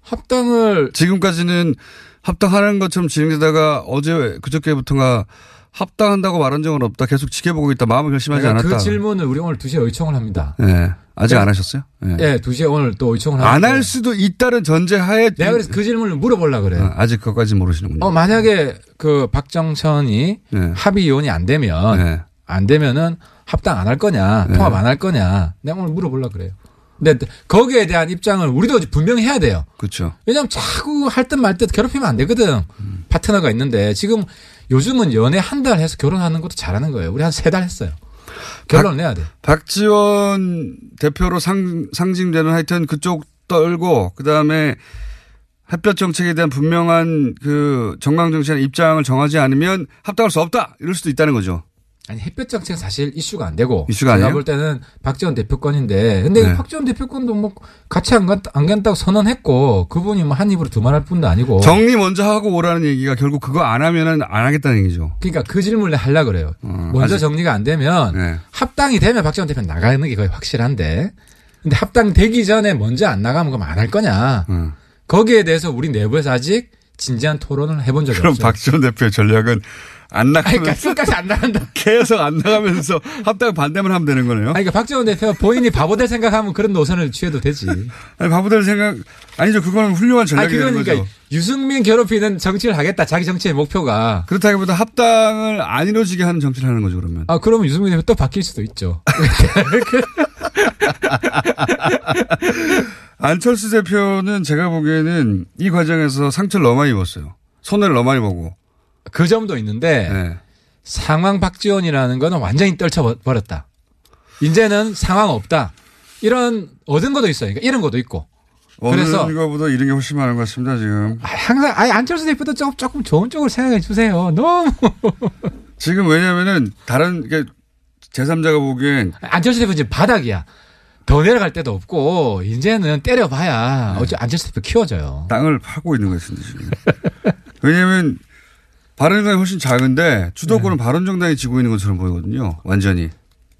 Speaker 13: 합당을
Speaker 12: 지금까지는 합당하는 것처럼 진행되다가 어제 그저께부터가 합당한다고 말한 적은 없다. 계속 지켜보고 있다. 마음을 결심하지
Speaker 13: 내가
Speaker 12: 않았다.
Speaker 13: 그 질문을 우리 오늘 2시에 의총을 합니다.
Speaker 12: 네. 아직
Speaker 13: 네.
Speaker 12: 안 하셨어요? 네.
Speaker 13: 예, 2시에 오늘 또 의총을
Speaker 12: 안 할 수도 있다는 전제하에
Speaker 13: 내가 그래서 그 질문을 물어보려고 그래요.
Speaker 12: 아, 아직 그것까지 모르시는군요.
Speaker 13: 어, 만약에 그 박정천이
Speaker 12: 네.
Speaker 13: 합의위원이 안 되면
Speaker 12: 네.
Speaker 13: 안 되면은 합당 안 할 거냐,
Speaker 12: 네.
Speaker 13: 통합 안 할 거냐, 내가 오늘 물어보려고 그래요. 근데 거기에 대한 입장을 우리도 분명히 해야 돼요.
Speaker 12: 그렇죠.
Speaker 13: 왜냐하면 자꾸 할 듯 말 듯 괴롭히면 안 되거든.
Speaker 12: 음.
Speaker 13: 파트너가 있는데 지금 요즘은 연애 한 달 해서 결혼하는 것도 잘하는 거예요. 우리 한 세 달 했어요. 결론 내야 돼.
Speaker 12: 박지원 대표로 상, 상징되는 하여튼 그쪽 떨고 그다음에 햇볕 정책에 대한 분명한 그 정강 정치의 입장을 정하지 않으면 합당할 수 없다. 이럴 수도 있다는 거죠.
Speaker 13: 아니 햇볕 정책은 사실 이슈가 안 되고
Speaker 12: 이슈가
Speaker 13: 제가
Speaker 12: 아니에요?
Speaker 13: 볼 때는 박지원 대표권인데 근데
Speaker 12: 네.
Speaker 13: 박지원 대표권도 뭐 같이 안, 갔, 안 간다고 선언했고 그분이 뭐 한 입으로 두 말 할 뿐도 아니고
Speaker 12: 정리 먼저 하고 오라는 얘기가 결국 그거 안 하면은 안 하겠다는 얘기죠.
Speaker 13: 그러니까 그 질문을 하려 고 그래요. 먼저
Speaker 12: 아직-
Speaker 13: 정리가 안 되면
Speaker 12: 네.
Speaker 13: 합당이 되면 박지원 대표 는 나가는 게 거의 확실한데 근데 합당 되기 전에 먼저 안 나가면 그럼 안 할 거냐
Speaker 12: 음.
Speaker 13: 거기에 대해서 우리 내부에서 아직 진지한 토론을 해본 적이
Speaker 12: 그럼
Speaker 13: 없어요.
Speaker 12: 박지원 대표의 전략은 안
Speaker 13: 아니, 그러니까
Speaker 12: 나가면서
Speaker 13: 끝까지 안 나간다.
Speaker 12: 계속 안 나가면서 합당 반대만 하면 되는 거네요.
Speaker 13: 아니, 그러니까 박지원 대표가 본인이 바보 될 생각하면 그런 노선을 취해도 되지.
Speaker 12: 아니 바보들 생각 아니죠. 그거는 훌륭한
Speaker 13: 아니,
Speaker 12: 전략이 되는
Speaker 13: 그러니까
Speaker 12: 거죠.
Speaker 13: 유승민 괴롭히는 정치를 하겠다. 자기 정치의 목표가.
Speaker 12: 그렇다기보다 합당을 안 이루어지게 하는 정치를 하는 거죠. 그러면.
Speaker 13: 아, 그러면 유승민 대표 또 바뀔 수도 있죠.
Speaker 12: 안철수 대표는 제가 보기에는 이 과정에서 상처를 너무 많이 입었어요. 손해를 너무 많이 보고.
Speaker 13: 그 점도 있는데
Speaker 12: 네.
Speaker 13: 상황 박지원이라는 거는 완전히 떨쳐버렸다. 이제는 상황 없다. 이런 얻은 것도 있어요. 그러니까 이런 것도 있고. 그래서
Speaker 12: 어느 거보다 이런 게 훨씬 많은 것 같습니다. 지금.
Speaker 13: 아, 항상 아니 안철수 대표도 조금, 조금 좋은 쪽으로 생각해 주세요. 너무
Speaker 12: 지금 왜냐면은 다른 게 제3자가 보기엔
Speaker 13: 안철수 대표 지금 바닥이야. 더 내려갈 데도 없고 이제는 때려봐야 어째 안철수 대표 키워져요.
Speaker 12: 땅을 파고 있는 것 같은데 지금. 왜냐하면 바른정당이 훨씬 작은데 주도권은
Speaker 13: 네.
Speaker 12: 바른정당이 지고 있는 것처럼 보이거든요. 완전히.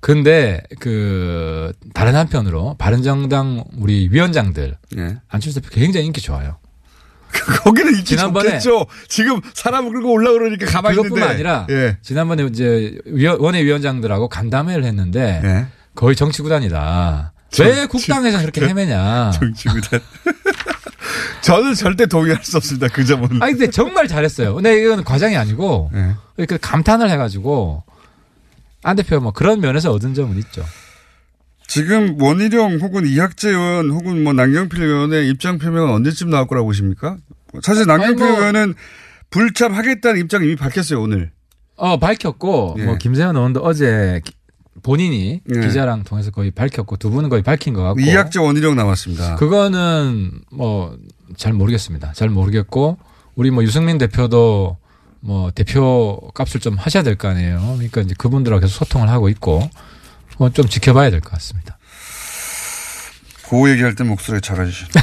Speaker 13: 근데 그 다른 한편으로 바른정당 우리 위원장들
Speaker 12: 예.
Speaker 13: 안철수 대표 굉장히 인기 좋아요.
Speaker 12: 거기는 인기
Speaker 13: 지난번에
Speaker 12: 좋겠죠. 지금 사람을 끌고 올라 그러니까 가만히
Speaker 13: 그것뿐만
Speaker 12: 있는데.
Speaker 13: 아니라
Speaker 12: 예.
Speaker 13: 지난번에 이제 원외 위원장들하고 간담회를 했는데
Speaker 12: 예.
Speaker 13: 거의 정치구단이다. 왜 국당에서 그렇게 헤매냐.
Speaker 12: 정치구단. 저는 절대 동의할 수 없습니다. 그 점은.
Speaker 13: 아니 근데 정말 잘했어요. 근데 이건 과장이 아니고
Speaker 12: 네.
Speaker 13: 이렇게 감탄을 해가지고 안 대표 뭐 그런 면에서 얻은 점은 있죠.
Speaker 12: 지금 원희룡 혹은 이학재 의원 혹은 뭐 남경필 의원의 입장 표명은 언제쯤 나올 거라고 보십니까? 사실 남경필
Speaker 13: 뭐-
Speaker 12: 의원은 불참하겠다는 입장 이미 밝혔어요 오늘.
Speaker 13: 어 밝혔고
Speaker 12: 예.
Speaker 13: 뭐 김세현 의원도 어제 기- 본인이
Speaker 12: 예.
Speaker 13: 기자랑 통해서 거의 밝혔고 두 분은 거의 밝힌 것 같고
Speaker 12: 이학재 원희룡 나왔습니다.
Speaker 13: 그거는 뭐 잘 모르겠습니다. 잘 모르겠고 우리 뭐 유승민 대표도 뭐 대표 값을 좀 하셔야 될 거 아니에요. 그러니까 이제 그분들하고 계속 소통을 하고 있고 어, 좀 지켜봐야 될 것 같습니다.
Speaker 12: 그 얘기할 때 목소리 작아지시네.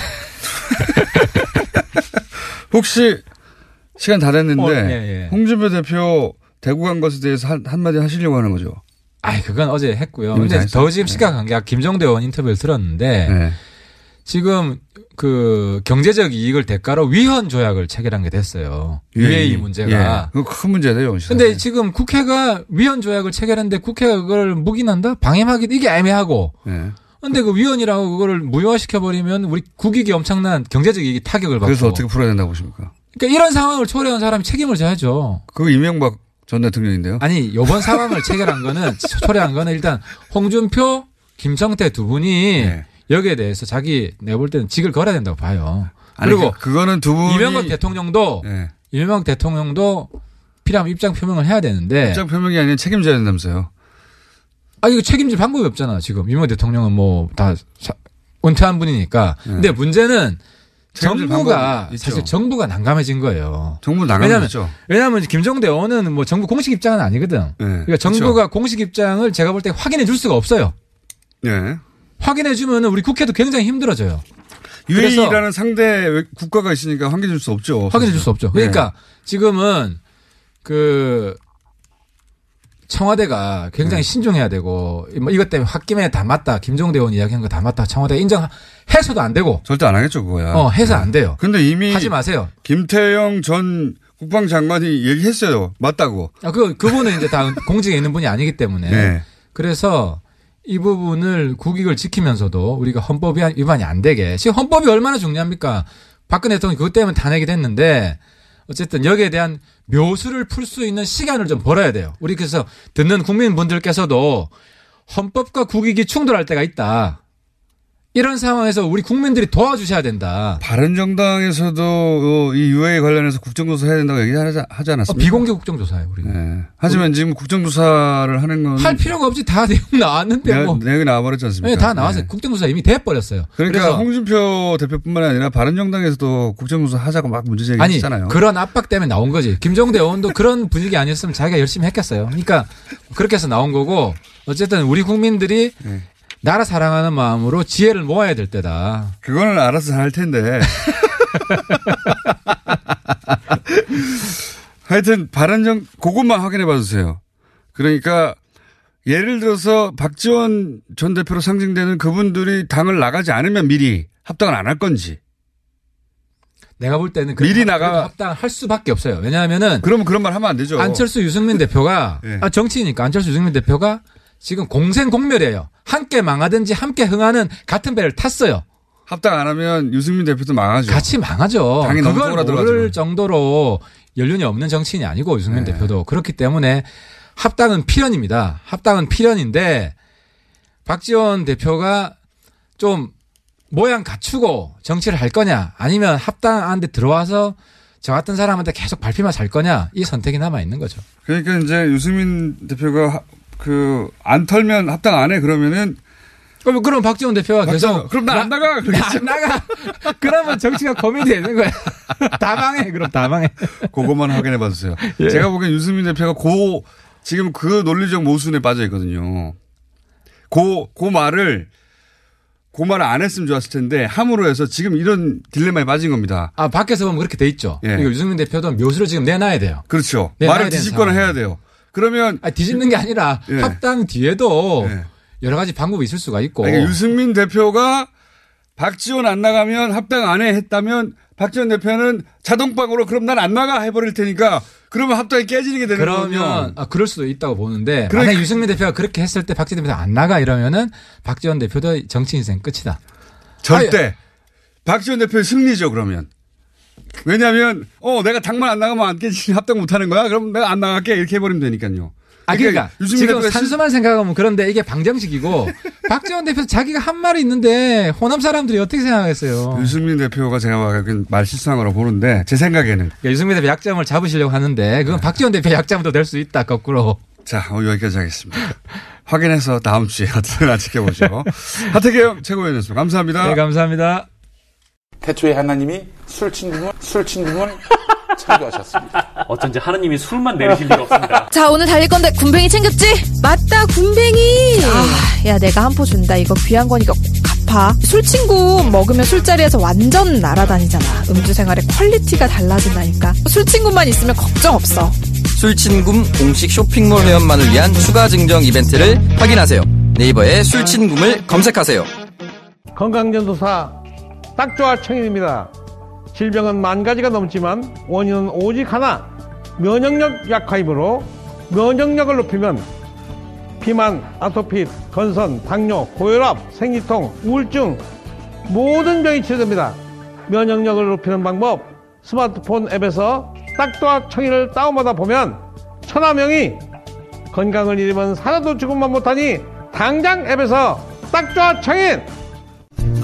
Speaker 12: 혹시 시간 다 됐는데
Speaker 13: 어, 예, 예.
Speaker 12: 홍준표 대표 대구 간 것에 대해서 한, 한마디 하시려고 하는 거죠.
Speaker 13: 아, 그건 어제 했고요. 근데. 더 지금 시각한 게 김종대 의원 인터뷰를 들었는데
Speaker 12: 네.
Speaker 13: 지금 그 경제적 이익을 대가로 위헌 조약을 체결한 게 됐어요. UAE 문제가.
Speaker 12: 예. 그거 큰 문제예요.
Speaker 13: 근데 지금 국회가 위헌 조약을 체결했는데 국회가 그걸 묵인한다? 방임하기 이게 애매하고.
Speaker 12: 예.
Speaker 13: 근데 그 위헌이라고 그거를 무효화시켜 버리면 우리 국익이 엄청난 경제적 이익이 타격을 받고.
Speaker 12: 그래서 어떻게 풀어야 된다고 보십니까?
Speaker 13: 그러니까 이런 상황을 초래한 사람이 책임을 져야죠.
Speaker 12: 그거 이명박 전 대통령인데요.
Speaker 13: 아니 요번 상황을 체결한 거는 초래한 거는 일단 홍준표, 김성태 두 분이
Speaker 12: 네.
Speaker 13: 여기에 대해서 자기 내가 볼 때는 직을 걸어야 된다고 봐요.
Speaker 12: 아니,
Speaker 13: 그리고
Speaker 12: 그, 그거는 두 분이
Speaker 13: 이명박 대통령도
Speaker 12: 예.
Speaker 13: 이명박 대통령도 필요하면 입장 표명을 해야 되는데
Speaker 12: 입장 표명이 아니라 책임져야 된다면서요.
Speaker 13: 아 이거 책임질 방법이 없잖아 지금 이명박 대통령은 뭐 다 은퇴한 분이니까. 근데 문제는
Speaker 12: 네.
Speaker 13: 정부가
Speaker 12: 있죠.
Speaker 13: 사실 정부가 난감해진 거예요.
Speaker 12: 정부 나가겠죠.
Speaker 13: 왜냐하면 김정대 의원은 뭐 정부 공식 입장은 아니거든.
Speaker 12: 네.
Speaker 13: 그러니까 정부가 공식 입장을 제가 볼 때 확인해 줄 수가 없어요.
Speaker 12: 예.
Speaker 13: 확인해 주면은 우리 국회도 굉장히 힘들어져요.
Speaker 12: UAE라는 상대 국가가 있으니까 확인해 줄 수 없죠.
Speaker 13: 확인해 줄 수 없죠.
Speaker 12: 네.
Speaker 13: 그러니까 지금은 그 청와대가 굉장히
Speaker 12: 네.
Speaker 13: 신중해야 되고 뭐 이것 때문에 홧김에 다 맞다. 김종대 의원 이야기한 거 다 맞다. 청와대 인정해서도 안 되고
Speaker 12: 절대 안 하겠죠, 그거야.
Speaker 13: 어 해서 안 돼요.
Speaker 12: 근데 이미
Speaker 13: 하지 마세요.
Speaker 12: 김태영 전 국방장관이 얘기했어요. 맞다고.
Speaker 13: 아, 그, 그분은 이제 다 공직에 있는 분이 아니기 때문에.
Speaker 12: 네.
Speaker 13: 그래서 이 부분을 국익을 지키면서도 우리가 헌법 위반- 위반이 안 되게. 지금 헌법이 얼마나 중요합니까? 박근혜 대통령이 그것 때문에 탄핵이 됐는데 어쨌든 여기에 대한 묘수를 풀 수 있는 시간을 좀 벌어야 돼요. 우리 그래서 듣는 국민분들께서도 헌법과 국익이 충돌할 때가 있다. 이런 상황에서 우리 국민들이 도와주셔야 된다.
Speaker 12: 바른정당에서도 어, 이 UA 관련해서 국정조사 해야 된다고 얘기하지 하지
Speaker 13: 어,
Speaker 12: 않았습니까?
Speaker 13: 비공개 국정조사예요, 우리.
Speaker 12: 네. 하지만 지금 국정조사를 하는 건
Speaker 13: 할 필요가 없지. 다 내용 나왔는데 뭐.
Speaker 12: 내용이 나와버렸지 않습니까?
Speaker 13: 네, 다 나왔어요.
Speaker 12: 네.
Speaker 13: 국정조사 이미 돼버렸어요.
Speaker 12: 그러니까 홍준표 대표뿐만 아니라 바른정당에서도 국정조사 하자고 막 문제 제기했잖아요.
Speaker 13: 그런 압박 때문에 나온 거지. 김정대 의원도 그런 분위기 아니었으면 자기가 열심히 했겠어요. 그러니까 그렇게 해서 나온 거고 어쨌든 우리 국민들이
Speaker 12: 네.
Speaker 13: 나라 사랑하는 마음으로 지혜를 모아야 될 때다.
Speaker 12: 그거는 알아서 할 텐데. 하여튼 바른정 그것만 확인해 봐 주세요. 그러니까 예를 들어서 박지원 전 대표로 상징되는 그분들이 당을 나가지 않으면 미리 합당을 안 할 건지.
Speaker 13: 내가 볼 때는
Speaker 12: 미리
Speaker 13: 합-
Speaker 12: 나가-
Speaker 13: 합당할 수밖에 없어요. 왜냐하면은
Speaker 12: 그러면 그런 말 하면 안 되죠.
Speaker 13: 안철수 유승민 대표가
Speaker 12: 예.
Speaker 13: 아, 정치니까 안철수 유승민 대표가 지금 공생공멸이에요. 함께 망하든지 함께 흥하는 같은 배를 탔어요.
Speaker 12: 합당 안 하면 유승민 대표도 망하죠.
Speaker 13: 같이 망하죠.
Speaker 12: 당이
Speaker 13: 그걸. 모를 정도로 연륜이 없는 정치인이 아니고 유승민
Speaker 12: 네.
Speaker 13: 대표도 그렇기 때문에 합당은 필연입니다. 합당은 필연인데 박지원 대표가 좀 모양 갖추고 정치를 할 거냐 아니면 합당한데 들어와서 저 같은 사람한테 계속 밟히만 살 거냐 이 선택이 남아 있는 거죠.
Speaker 12: 그러니까 이제 유승민 대표가 그 안 털면 합당 안 해 그러면은
Speaker 13: 그럼 그럼 박지원 대표가 계속
Speaker 12: 그럼 나 안 나가 그러겠죠.
Speaker 13: 안 나가. 그러면 정치가 고민이 되는 거야. 다 망해. 그럼 다 망해.
Speaker 12: 그것만 확인해 봐 주세요.
Speaker 13: 예.
Speaker 12: 제가 보기엔 유승민 대표가 고 지금 그 논리적 모순에 빠져 있거든요. 고, 그 말을 그 말을 안 했으면 좋았을 텐데 함으로 해서 지금 이런 딜레마에 빠진 겁니다.
Speaker 13: 아 밖에서 보면 그렇게 돼 있죠.
Speaker 12: 예.
Speaker 13: 그러니까 유승민 대표도 묘수를 지금 내놔야 돼요.
Speaker 12: 그렇죠.
Speaker 13: 네,
Speaker 12: 말을 뒤집거나. 해야 돼요. 그러면
Speaker 13: 아, 뒤집는 게 아니라
Speaker 12: 예.
Speaker 13: 합당 뒤에도
Speaker 12: 예.
Speaker 13: 여러 가지 방법이 있을 수가 있고.
Speaker 12: 그러니까 유승민 대표가 박지원 안 나가면 합당 안 해 했다면 박지원 대표는 자동방으로 그럼 난 안 나가 해버릴 테니까 그러면 합당이 깨지는 게 되는 거군요.
Speaker 13: 그러면 아, 그럴 수도 있다고 보는데
Speaker 12: 그러니까-
Speaker 13: 만약 유승민 대표가 그렇게 했을 때 박지원 대표 안 나가 이러면은 박지원 대표도 정치 인생 끝이다.
Speaker 12: 절대 박지원 대표의 승리죠 그러면. 왜냐하면 어 내가 당만 안 나가면 안 깨지 합당 못 하는 거야. 그럼 내가 안 나갈게 이렇게 해버리면 되니까요.
Speaker 13: 아 그러니까
Speaker 12: 유승민
Speaker 13: 지금 산수만 생각하면 그런데 이게 방정식이고 박지원 대표 자기가 한 말이 있는데 호남 사람들이 어떻게 생각하겠어요?
Speaker 12: 유승민 대표가 제가 보기엔 말 실수한 거로 보는데 제 생각에는
Speaker 13: 그러니까 유승민 대표 약점을 잡으시려고 하는데 그건 박지원 대표 약점도 될 수 있다 거꾸로.
Speaker 12: 자 오늘 여기까지 하겠습니다. 확인해서 다음 주에 어떻게나 지켜보죠. 하태경 최고위원이었습니다. 감사합니다.
Speaker 13: 네 감사합니다.
Speaker 14: 태초에 하나님이 술친굼을 술친굼을 창조하셨습니다.
Speaker 15: 어쩐지 하느님이 술만 내리실 리가 없습니다.
Speaker 16: 자, 오늘 달릴 건데 굼벵이 챙겼지? 맞다, 굼벵이. 아, 야, 내가 한 포 준다. 이거 귀한 거니까 꼭 갚아. 술친굼 먹으면 술자리에서 완전 날아다니잖아. 음주 생활의 quality가 달라진다니까. 술친굼만 있으면 걱정 없어.
Speaker 17: 술친굼 공식 쇼핑몰 회원만을 위한 추가 증정 이벤트를 확인하세요. 네이버에 술친굼을 검색하세요.
Speaker 18: 건강전도사 딱 좋아 청인입니다. 질병은 만 가지가 넘지만 원인은 오직 하나 면역력 약화이므로 면역력을 높이면 비만, 아토피, 건선, 당뇨, 고혈압, 생리통, 우울증 모든 병이 치료됩니다. 면역력을 높이는 방법 스마트폰 앱에서 딱좋아 청인을 다운받아 보면 천하명이 건강을 잃으면 살아도 죽음만 못하니 당장 앱에서 딱좋아 청인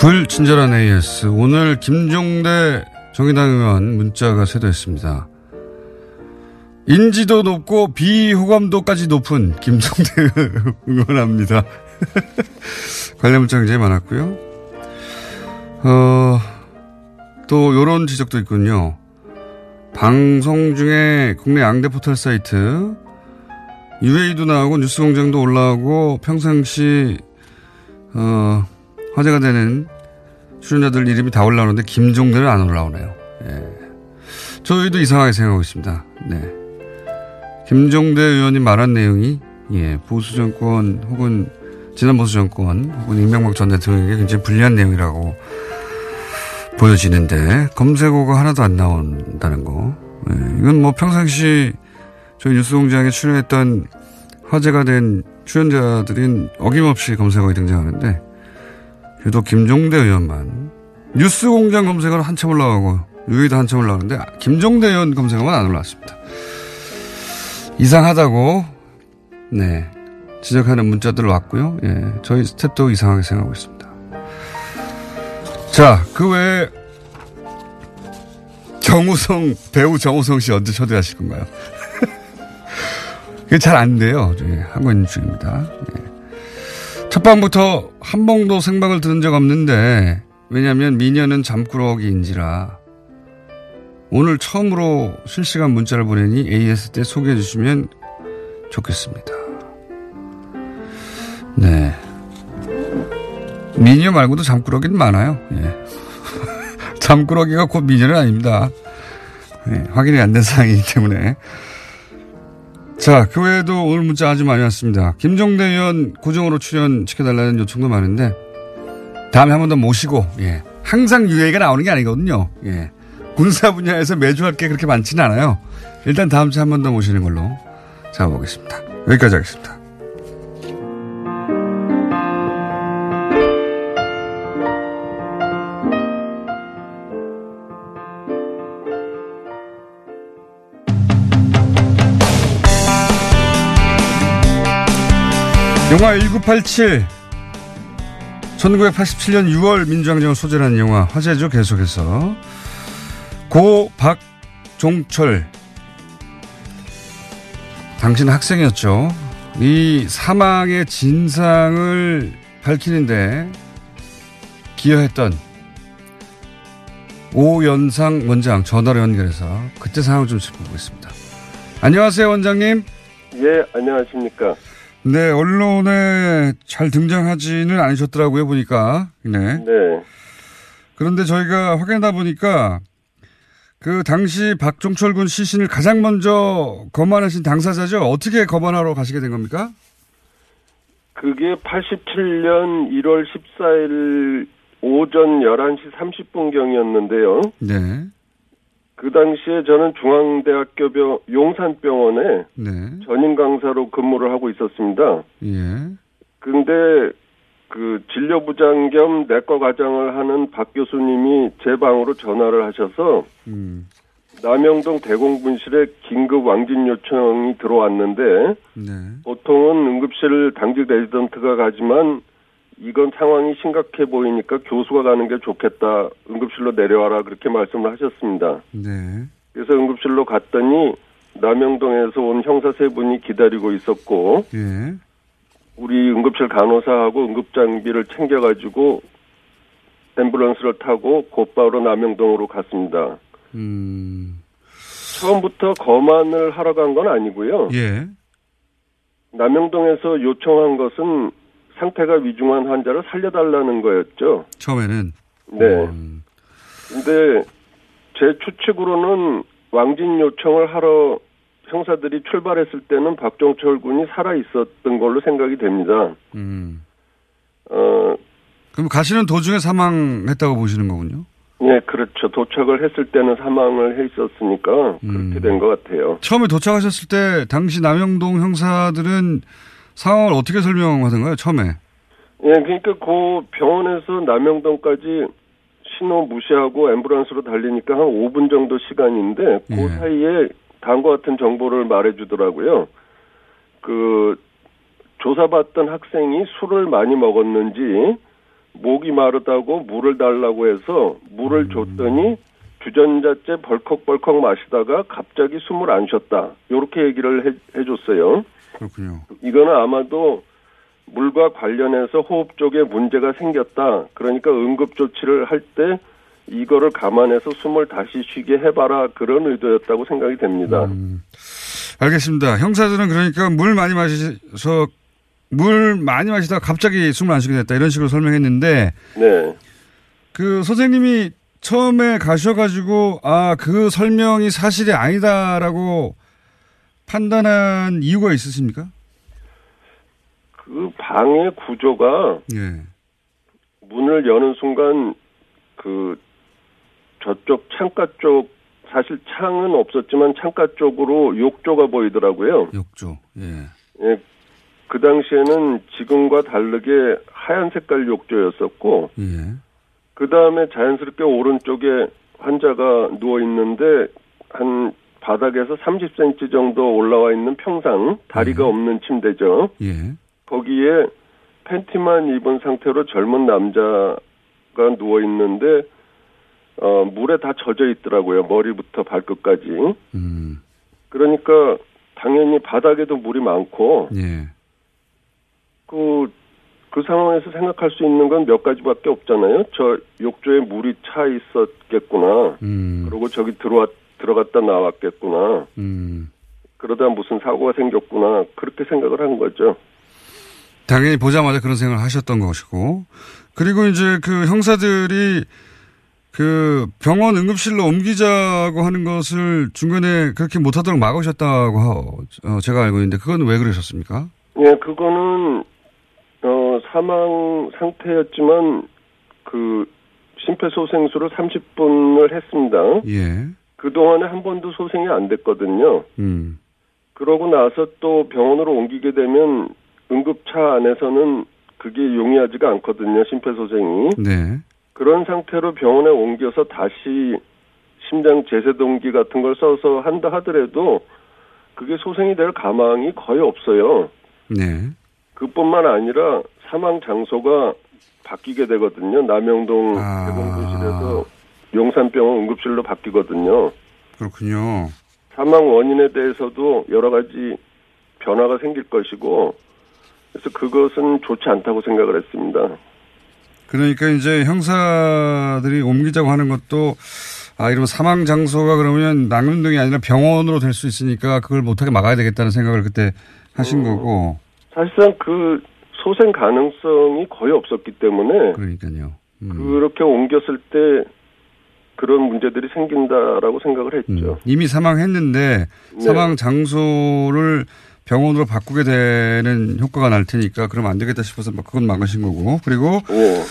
Speaker 12: 불친절한 AS. 오늘 김종대 정의당 의원 문자가 쇄도했습니다. 인지도 높고 비호감도까지 높은 김종대 응원합니다. 관련 문자 굉장히 많았고요. 어, 또 요런 지적도 있군요. 방송 중에 국내 양대 포털 사이트 UA도 나오고 뉴스공장도 올라오고 평상시 어, 화제가 되는 출연자들 이름이 다 올라오는데 김종대는 안 올라오네요. 예. 저희도 이상하게 생각하고 있습니다. 네. 김종대 의원이 말한 내용이 예, 보수 정권 혹은 지난 보수 정권 혹은 이명박 전 대통령에게 굉장히 불리한 내용이라고 보여지는데 검색어가 하나도 안 나온다는 거. 예, 이건 뭐 평상시 저희 뉴스공장에 출연했던 화제가 된 출연자들은 어김없이 검색어에 등장하는데 유독 김종대 의원만 뉴스공장 검색어로 한참 올라가고 유이도 한참 올라가는데 김종대 의원 검색어만 안 올라왔습니다. 이상하다고 네 지적하는 문자들 왔고요. 예, 저희 스탭도 이상하게 생각하고 있습니다. 자, 그 외에 정우성 배우 정우성 씨 언제 초대하실 건가요? 그게 잘 안 돼요. 저희 하고 있는 중입니다. 예. 첫 방부터 한 번도 생방을 들은 적 없는데 왜냐하면 미녀는 잠꾸러기인지라 오늘 처음으로 실시간 문자를 보내니 AS 때 소개해 주시면 좋겠습니다. 네. 미녀 말고도 잠꾸러기는 많아요. 예. 잠꾸러기가 곧 미녀는 아닙니다. 네, 확인이 안 된 사항이기 때문에. 자, 그 외에도 오늘 문자 아주 많이 왔습니다. 김종대 의원 고정으로 출연 시켜달라는 요청도 많은데, 다음에 한 번 더 모시고, 예. 항상 유해가 나오는 게 아니거든요. 예. 군사 분야에서 매주 할 게 그렇게 많지는 않아요. 일단 다음 주에 한 번 더 모시는 걸로 잡아보겠습니다. 여기까지 하겠습니다. 영화 1987 1987년 6월 민주항쟁을 소재로 한 영화 화제죠. 계속해서 고 박종철 당신 학생이었죠. 이 사망의 진상을 밝히는데 기여했던 오연상 원장 전화로 연결해서 그때 상황을 좀 짚어보겠습니다. 안녕하세요 원장님.
Speaker 19: 예, 안녕하십니까.
Speaker 12: 네, 언론에 잘 등장하지는 않으셨더라고요, 보니까. 네.
Speaker 19: 네.
Speaker 12: 그런데 저희가 확인하다 보니까 그 당시 박종철 군 시신을 가장 먼저 검안하신 당사자죠? 어떻게 검안하러 가시게 된 겁니까?
Speaker 19: 그게 87년 1월 14일 오전 11시 30분경이었는데요.
Speaker 12: 네.
Speaker 19: 그 당시에 저는 중앙대학교 병, 용산병원에
Speaker 12: 네.
Speaker 19: 전임 강사로 근무를 하고 있었습니다.
Speaker 12: 예.
Speaker 19: 근데 그 진료부장 겸 내과 과장을 하는 박 교수님이 제 방으로 전화를 하셔서
Speaker 12: 음.
Speaker 19: 남영동 대공분실에 긴급 왕진 요청이 들어왔는데
Speaker 12: 네.
Speaker 19: 보통은 응급실 당직 레지던트가 가지만 이건 상황이 심각해 보이니까 교수가 가는 게 좋겠다. 응급실로 내려와라. 그렇게 말씀을 하셨습니다.
Speaker 12: 네.
Speaker 19: 그래서 응급실로 갔더니 남영동에서 온 형사 세 분이 기다리고 있었고
Speaker 12: 예.
Speaker 19: 우리 응급실 간호사하고 응급장비를 챙겨가지고 앰뷸런스를 타고 곧바로 남영동으로 갔습니다.
Speaker 12: 음.
Speaker 19: 처음부터 검안을 하러 간 건 아니고요.
Speaker 12: 예.
Speaker 19: 남영동에서 요청한 것은 상태가 위중한 환자를 살려달라는 거였죠.
Speaker 12: 처음에는.
Speaker 19: 네. 근데 제 추측으로는 왕진 요청을 하러 형사들이 출발했을 때는 박종철 군이 살아 있었던 걸로 생각이 됩니다.
Speaker 12: 음.
Speaker 19: 어,
Speaker 12: 그럼 가시는 도중에 사망했다고 보시는 거군요?
Speaker 19: 예, 그렇죠. 도착을 했을 때는 사망을 해 있었으니까 그렇게 된것 같아요.
Speaker 12: 처음에 도착하셨을 때 당시 남영동 형사들은 상황을 어떻게 설명하던가요? 처음에.
Speaker 19: 예, 그러니까 그 병원에서 남영동까지 신호 무시하고 앰뷸런스로 달리니까 한 5분 정도 시간인데 그
Speaker 12: 예.
Speaker 19: 사이에 다음과 같은 정보를 말해주더라고요. 그 조사받던 학생이 술을 많이 먹었는지 목이 마르다고 물을 달라고 해서 물을 줬더니 주전자째 벌컥벌컥 마시다가 갑자기 숨을 안 쉬었다. 이렇게 얘기를 해, 해줬어요.
Speaker 12: 그렇군요.
Speaker 19: 이거는 아마도 물과 관련해서 호흡 쪽에 문제가 생겼다. 그러니까 응급 조치를 할 때 이거를 감안해서 숨을 다시 쉬게 해봐라. 그런 의도였다고 생각이 됩니다.
Speaker 12: 알겠습니다. 형사들은 그러니까 물 많이 마셔서 물 많이 마시다가 갑자기 숨을 안 쉬게 됐다. 이런 식으로 설명했는데
Speaker 19: 네.
Speaker 12: 그 선생님이 처음에 가셔가지고 아 그 설명이 사실이 아니다라고 판단한 이유가 있으십니까?
Speaker 19: 그 방의 구조가
Speaker 12: 예.
Speaker 19: 문을 여는 순간 그 저쪽 창가 쪽 사실 창은 없었지만 창가 쪽으로 욕조가 보이더라고요.
Speaker 12: 욕조. 예.
Speaker 19: 예. 그 당시에는 지금과 다르게 하얀 색깔 욕조였었고
Speaker 12: 예.
Speaker 19: 그 다음에 자연스럽게 오른쪽에 환자가 누워 있는데 한 바닥에서 30cm 정도 올라와 있는 평상 다리가 없는 침대죠.
Speaker 12: 예.
Speaker 19: 거기에 팬티만 입은 상태로 젊은 남자가 누워 있는데 어 물에 다 젖어 있더라고요. 머리부터 발끝까지.
Speaker 12: 음.
Speaker 19: 그러니까 당연히 바닥에도 물이 많고
Speaker 12: 예.
Speaker 19: 그, 그 상황에서 생각할 수 있는 건 몇 가지밖에 없잖아요. 저 욕조에 물이 차 있었겠구나.
Speaker 12: 음.
Speaker 19: 그리고 저기 들어왔, 들어갔다 나왔겠구나.
Speaker 12: 음.
Speaker 19: 그러다 무슨 사고가 생겼구나. 그렇게 생각을 한 거죠.
Speaker 12: 당연히 보자마자 그런 생각을 하셨던 것이고 그리고 이제 그 형사들이 그 병원 응급실로 옮기자고 하는 것을 중간에 그렇게 못하도록 막으셨다고 하- 어, 제가 알고 있는데 그건 왜 그러셨습니까?
Speaker 19: 예, 그거는, 어, 사망 상태였지만, 그, 심폐소생술을 30분을 했습니다.
Speaker 12: 예.
Speaker 19: 그동안에 한 번도 소생이 안 됐거든요.
Speaker 12: 음.
Speaker 19: 그러고 나서 또 병원으로 옮기게 되면 응급차 안에서는 그게 용이하지가 않거든요, 심폐소생이.
Speaker 12: 네.
Speaker 19: 그런 상태로 병원에 옮겨서 다시 심장 제세동기 같은 걸 써서 한다 하더라도 그게 소생이 될 가망이 거의 없어요.
Speaker 12: 네.
Speaker 19: 그뿐만 아니라 사망 장소가 바뀌게 되거든요. 남영동
Speaker 12: 아.
Speaker 19: 대공부실에서 용산병원 응급실로 바뀌거든요.
Speaker 12: 그렇군요.
Speaker 19: 사망 원인에 대해서도 여러 가지 변화가 생길 것이고 그래서 그것은 좋지 않다고 생각을 했습니다.
Speaker 12: 그러니까 이제 형사들이 옮기자고 하는 것도 아 이러면 사망 장소가 그러면 남영동이 아니라 병원으로 될 수 있으니까 그걸 못하게 막아야 되겠다는 생각을 그때 하신 거고
Speaker 19: 사실상 그 소생 가능성이 거의 없었기 때문에
Speaker 12: 그러니까요.
Speaker 19: 그렇게 옮겼을 때 그런 문제들이 생긴다라고 생각을 했죠.
Speaker 12: 이미 사망했는데
Speaker 19: 네.
Speaker 12: 사망 장소를 병원으로 바꾸게 되는 효과가 날 테니까 그러면 안 되겠다 싶어서 막 그건 막으신 거고 그리고
Speaker 19: 예.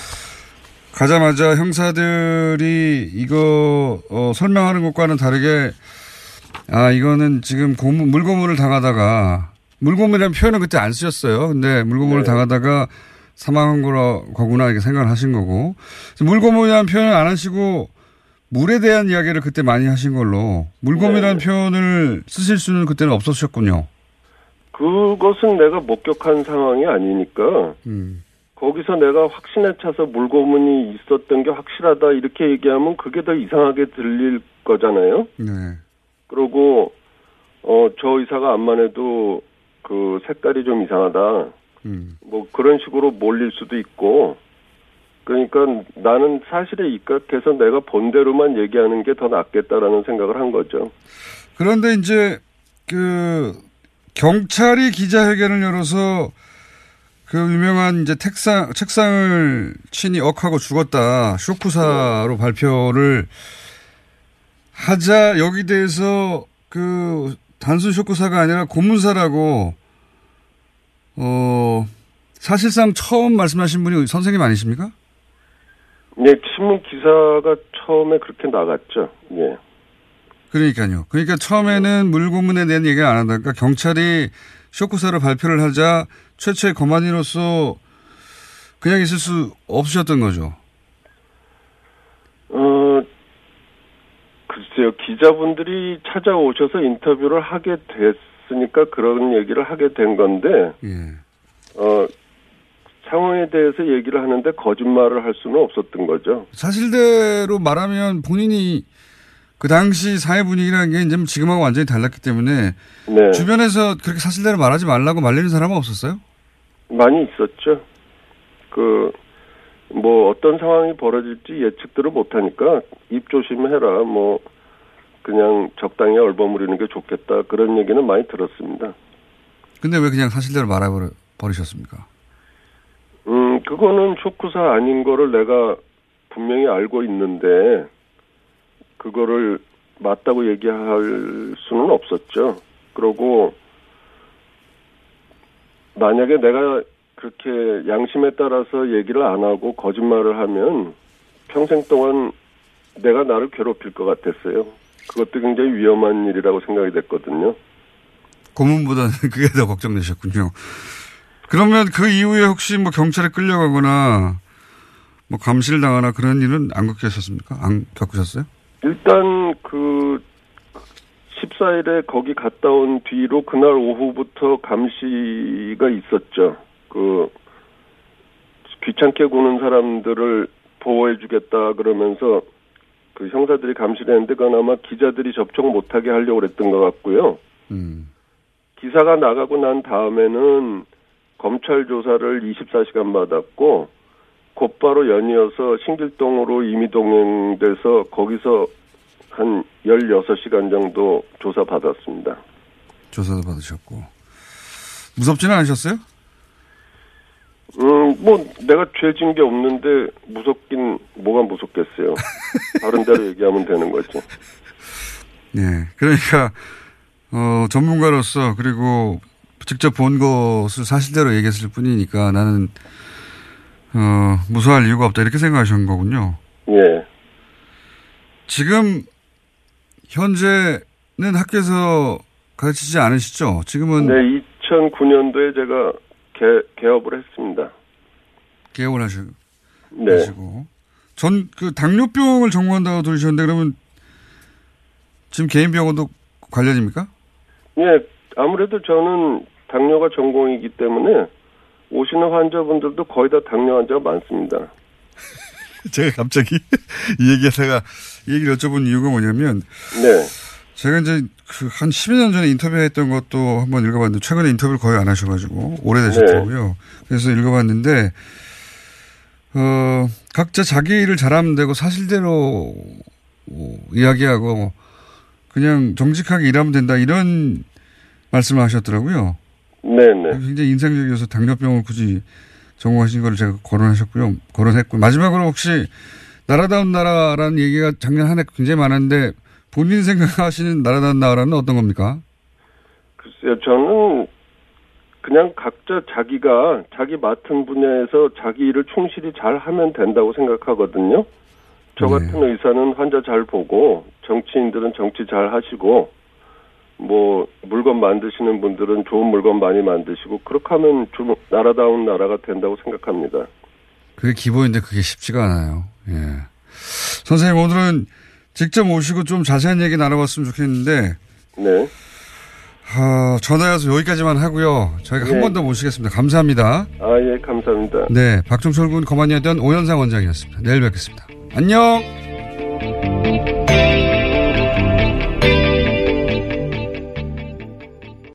Speaker 12: 가자마자 형사들이 이거 어, 설명하는 것과는 다르게 아 이거는 지금 고문 물고문을 당하다가 물고문이라는 표현은 그때 안 쓰셨어요. 근데 물고문을
Speaker 19: 네.
Speaker 12: 당하다가 사망한 거라 거구나 이렇게 생각을 하신 거고 물고문이라는 표현을 안 하시고 물에 대한 이야기를 그때 많이 하신 걸로 물고문이라는
Speaker 19: 네.
Speaker 12: 표현을 쓰실 수는 그때는 없었셨군요.
Speaker 19: 그것은 내가 목격한 상황이 아니니까
Speaker 12: 음.
Speaker 19: 거기서 내가 확신에 차서 물고문이 있었던 게 확실하다 이렇게 얘기하면 그게 더 이상하게 들릴 거잖아요.
Speaker 12: 네.
Speaker 19: 그리고 어 저 의사가 안만 해도 그 색깔이 좀 이상하다.
Speaker 12: 음.
Speaker 19: 뭐 그런 식으로 몰릴 수도 있고 그러니까 나는 사실에 입각해서 내가 본대로만 얘기하는 게 더 낫겠다라는 생각을 한 거죠.
Speaker 12: 그런데 이제 그 경찰이 기자회견을 열어서 그 유명한 이제 책상 책상을 친히 억하고 죽었다 쇼크사로 발표를 하자 여기 대해서 그 단순 쇼크사가 아니라 고문사라고 어 사실상 처음 말씀하신 분이 선생님 아니십니까?
Speaker 19: 네, 신문 기사가 처음에 그렇게 나갔죠. 예.
Speaker 12: 그러니까요. 그러니까 처음에는 물고문에 대한 얘기를 안 하다가 경찰이 쇼크사를 발표를 하자 최초의 거만이로서 그냥 있을 수 없으셨던 거죠.
Speaker 19: 어, 글쎄요. 기자분들이 찾아오셔서 인터뷰를 하게 됐으니까 그런 얘기를 하게 된 건데, 어, 상황에 대해서 얘기를 하는데 거짓말을 할 수는 없었던 거죠.
Speaker 12: 사실대로 말하면 본인이 그 당시 사회 분위기라는 게 이제 지금하고 완전히 달랐기 때문에
Speaker 19: 네.
Speaker 12: 주변에서 그렇게 사실대로 말하지 말라고 말리는 사람은 없었어요?
Speaker 19: 많이 있었죠. 그, 뭐 어떤 상황이 벌어질지 예측들을 못하니까 입 조심해라. 뭐, 그냥 적당히 얼버무리는 게 좋겠다. 그런 얘기는 많이 들었습니다.
Speaker 12: 근데 왜 그냥 사실대로 말해버리셨습니까?
Speaker 19: 음, 그거는 쇼크사 아닌 거를 내가 분명히 알고 있는데, 그거를 맞다고 얘기할 수는 없었죠. 그러고, 만약에 내가 그렇게 양심에 따라서 얘기를 안 하고 거짓말을 하면 평생 동안 내가 나를 괴롭힐 것 같았어요. 그것도 굉장히 위험한 일이라고 생각이 됐거든요.
Speaker 12: 고문보다는 그게 더 걱정되셨군요. 그러면 그 이후에 혹시 뭐 경찰에 끌려가거나 뭐 감시를 당하나 그런 일은 안 겪으셨습니까? 안 겪으셨어요?
Speaker 19: 일단 그 14일에 거기 갔다 온 뒤로 그날 오후부터 감시가 있었죠. 그 귀찮게 구는 사람들을 보호해주겠다 그러면서 그 형사들이 감시를 했는데 그건 아마 기자들이 접촉 못하게 하려고 그랬던 것 같고요. 기사가 나가고 난 다음에는 검찰 조사를 24시간 받았고 곧바로 연이어서 신길동으로 이미 동행돼서 거기서 한 16시간 정도 조사 받았습니다.
Speaker 12: 조사도 받으셨고. 무섭지는 않으셨어요?
Speaker 19: 음, 뭐, 내가 죄진 게 없는데, 무섭긴, 뭐가 무섭겠어요. 다른 대로 얘기하면 되는 거지.
Speaker 12: 네. 그러니까, 어, 전문가로서 그리고 직접 본 것을 사실대로 얘기했을 뿐이니까 나는, 어, 무서워할 이유가 없다 이렇게 생각하신 거군요.
Speaker 19: 예.
Speaker 12: 지금, 현재는 학교에서 가르치지 않으시죠? 지금은.
Speaker 19: 네, 2009년도에 제가 개, 개업을 했습니다.
Speaker 12: 개업을 하시고.
Speaker 19: 네.
Speaker 12: 하시고. 전, 그, 당뇨병을 전공한다고 들으셨는데, 그러면, 지금 개인 병원도 관련입니까?
Speaker 19: 예, 아무래도 저는 당뇨가 전공이기 때문에 오시는 환자분들도 거의 다 당뇨 환자가 많습니다.
Speaker 12: 제가 갑자기 이 얘기하다가 이 얘기를 여쭤본 이유가 뭐냐면
Speaker 19: 네.
Speaker 12: 제가 이제 그 한 10여 년 전에 인터뷰했던 것도 한번 읽어봤는데 최근에 인터뷰를 거의 안 하셔가지고 오래되셨더라고요. 그래서 읽어봤는데 어 각자 자기 일을 잘하면 되고 사실대로 어, 이야기하고 그냥 정직하게 일하면 된다 이런 말씀을 하셨더라고요.
Speaker 19: 네네.
Speaker 12: 굉장히 인상적이어서 당뇨병을 굳이 전공하신 걸 제가 거론하셨고요. 거론했고 마지막으로 혹시 나라다운 나라라는 얘기가 작년 한 해 굉장히 많았는데 본인 생각하시는 나라다운 나라는 어떤 겁니까?
Speaker 19: 글쎄요, 저는 그냥 각자 자기가 자기 맡은 분야에서 자기 일을 충실히 잘 하면 된다고 생각하거든요. 저 같은 의사는 환자 잘 보고 정치인들은 정치 잘 하시고 뭐 물건 만드시는 분들은 좋은 물건 많이 만드시고 그렇게 하면 좀 나라다운 나라가 된다고 생각합니다.
Speaker 12: 그게 기본인데 그게 쉽지가 않아요. 예. 선생님 오늘은 직접 오시고 좀 자세한 얘기 나눠봤으면 좋겠는데
Speaker 19: 네.
Speaker 12: 어, 전화해서 여기까지만 하고요. 저희가 한
Speaker 19: 네.
Speaker 12: 번더 모시겠습니다. 감사합니다.
Speaker 19: 아, 예, 감사합니다.
Speaker 12: 네, 박종철 군 거만이었던 오현상 원장이었습니다. 내일 뵙겠습니다. 안녕.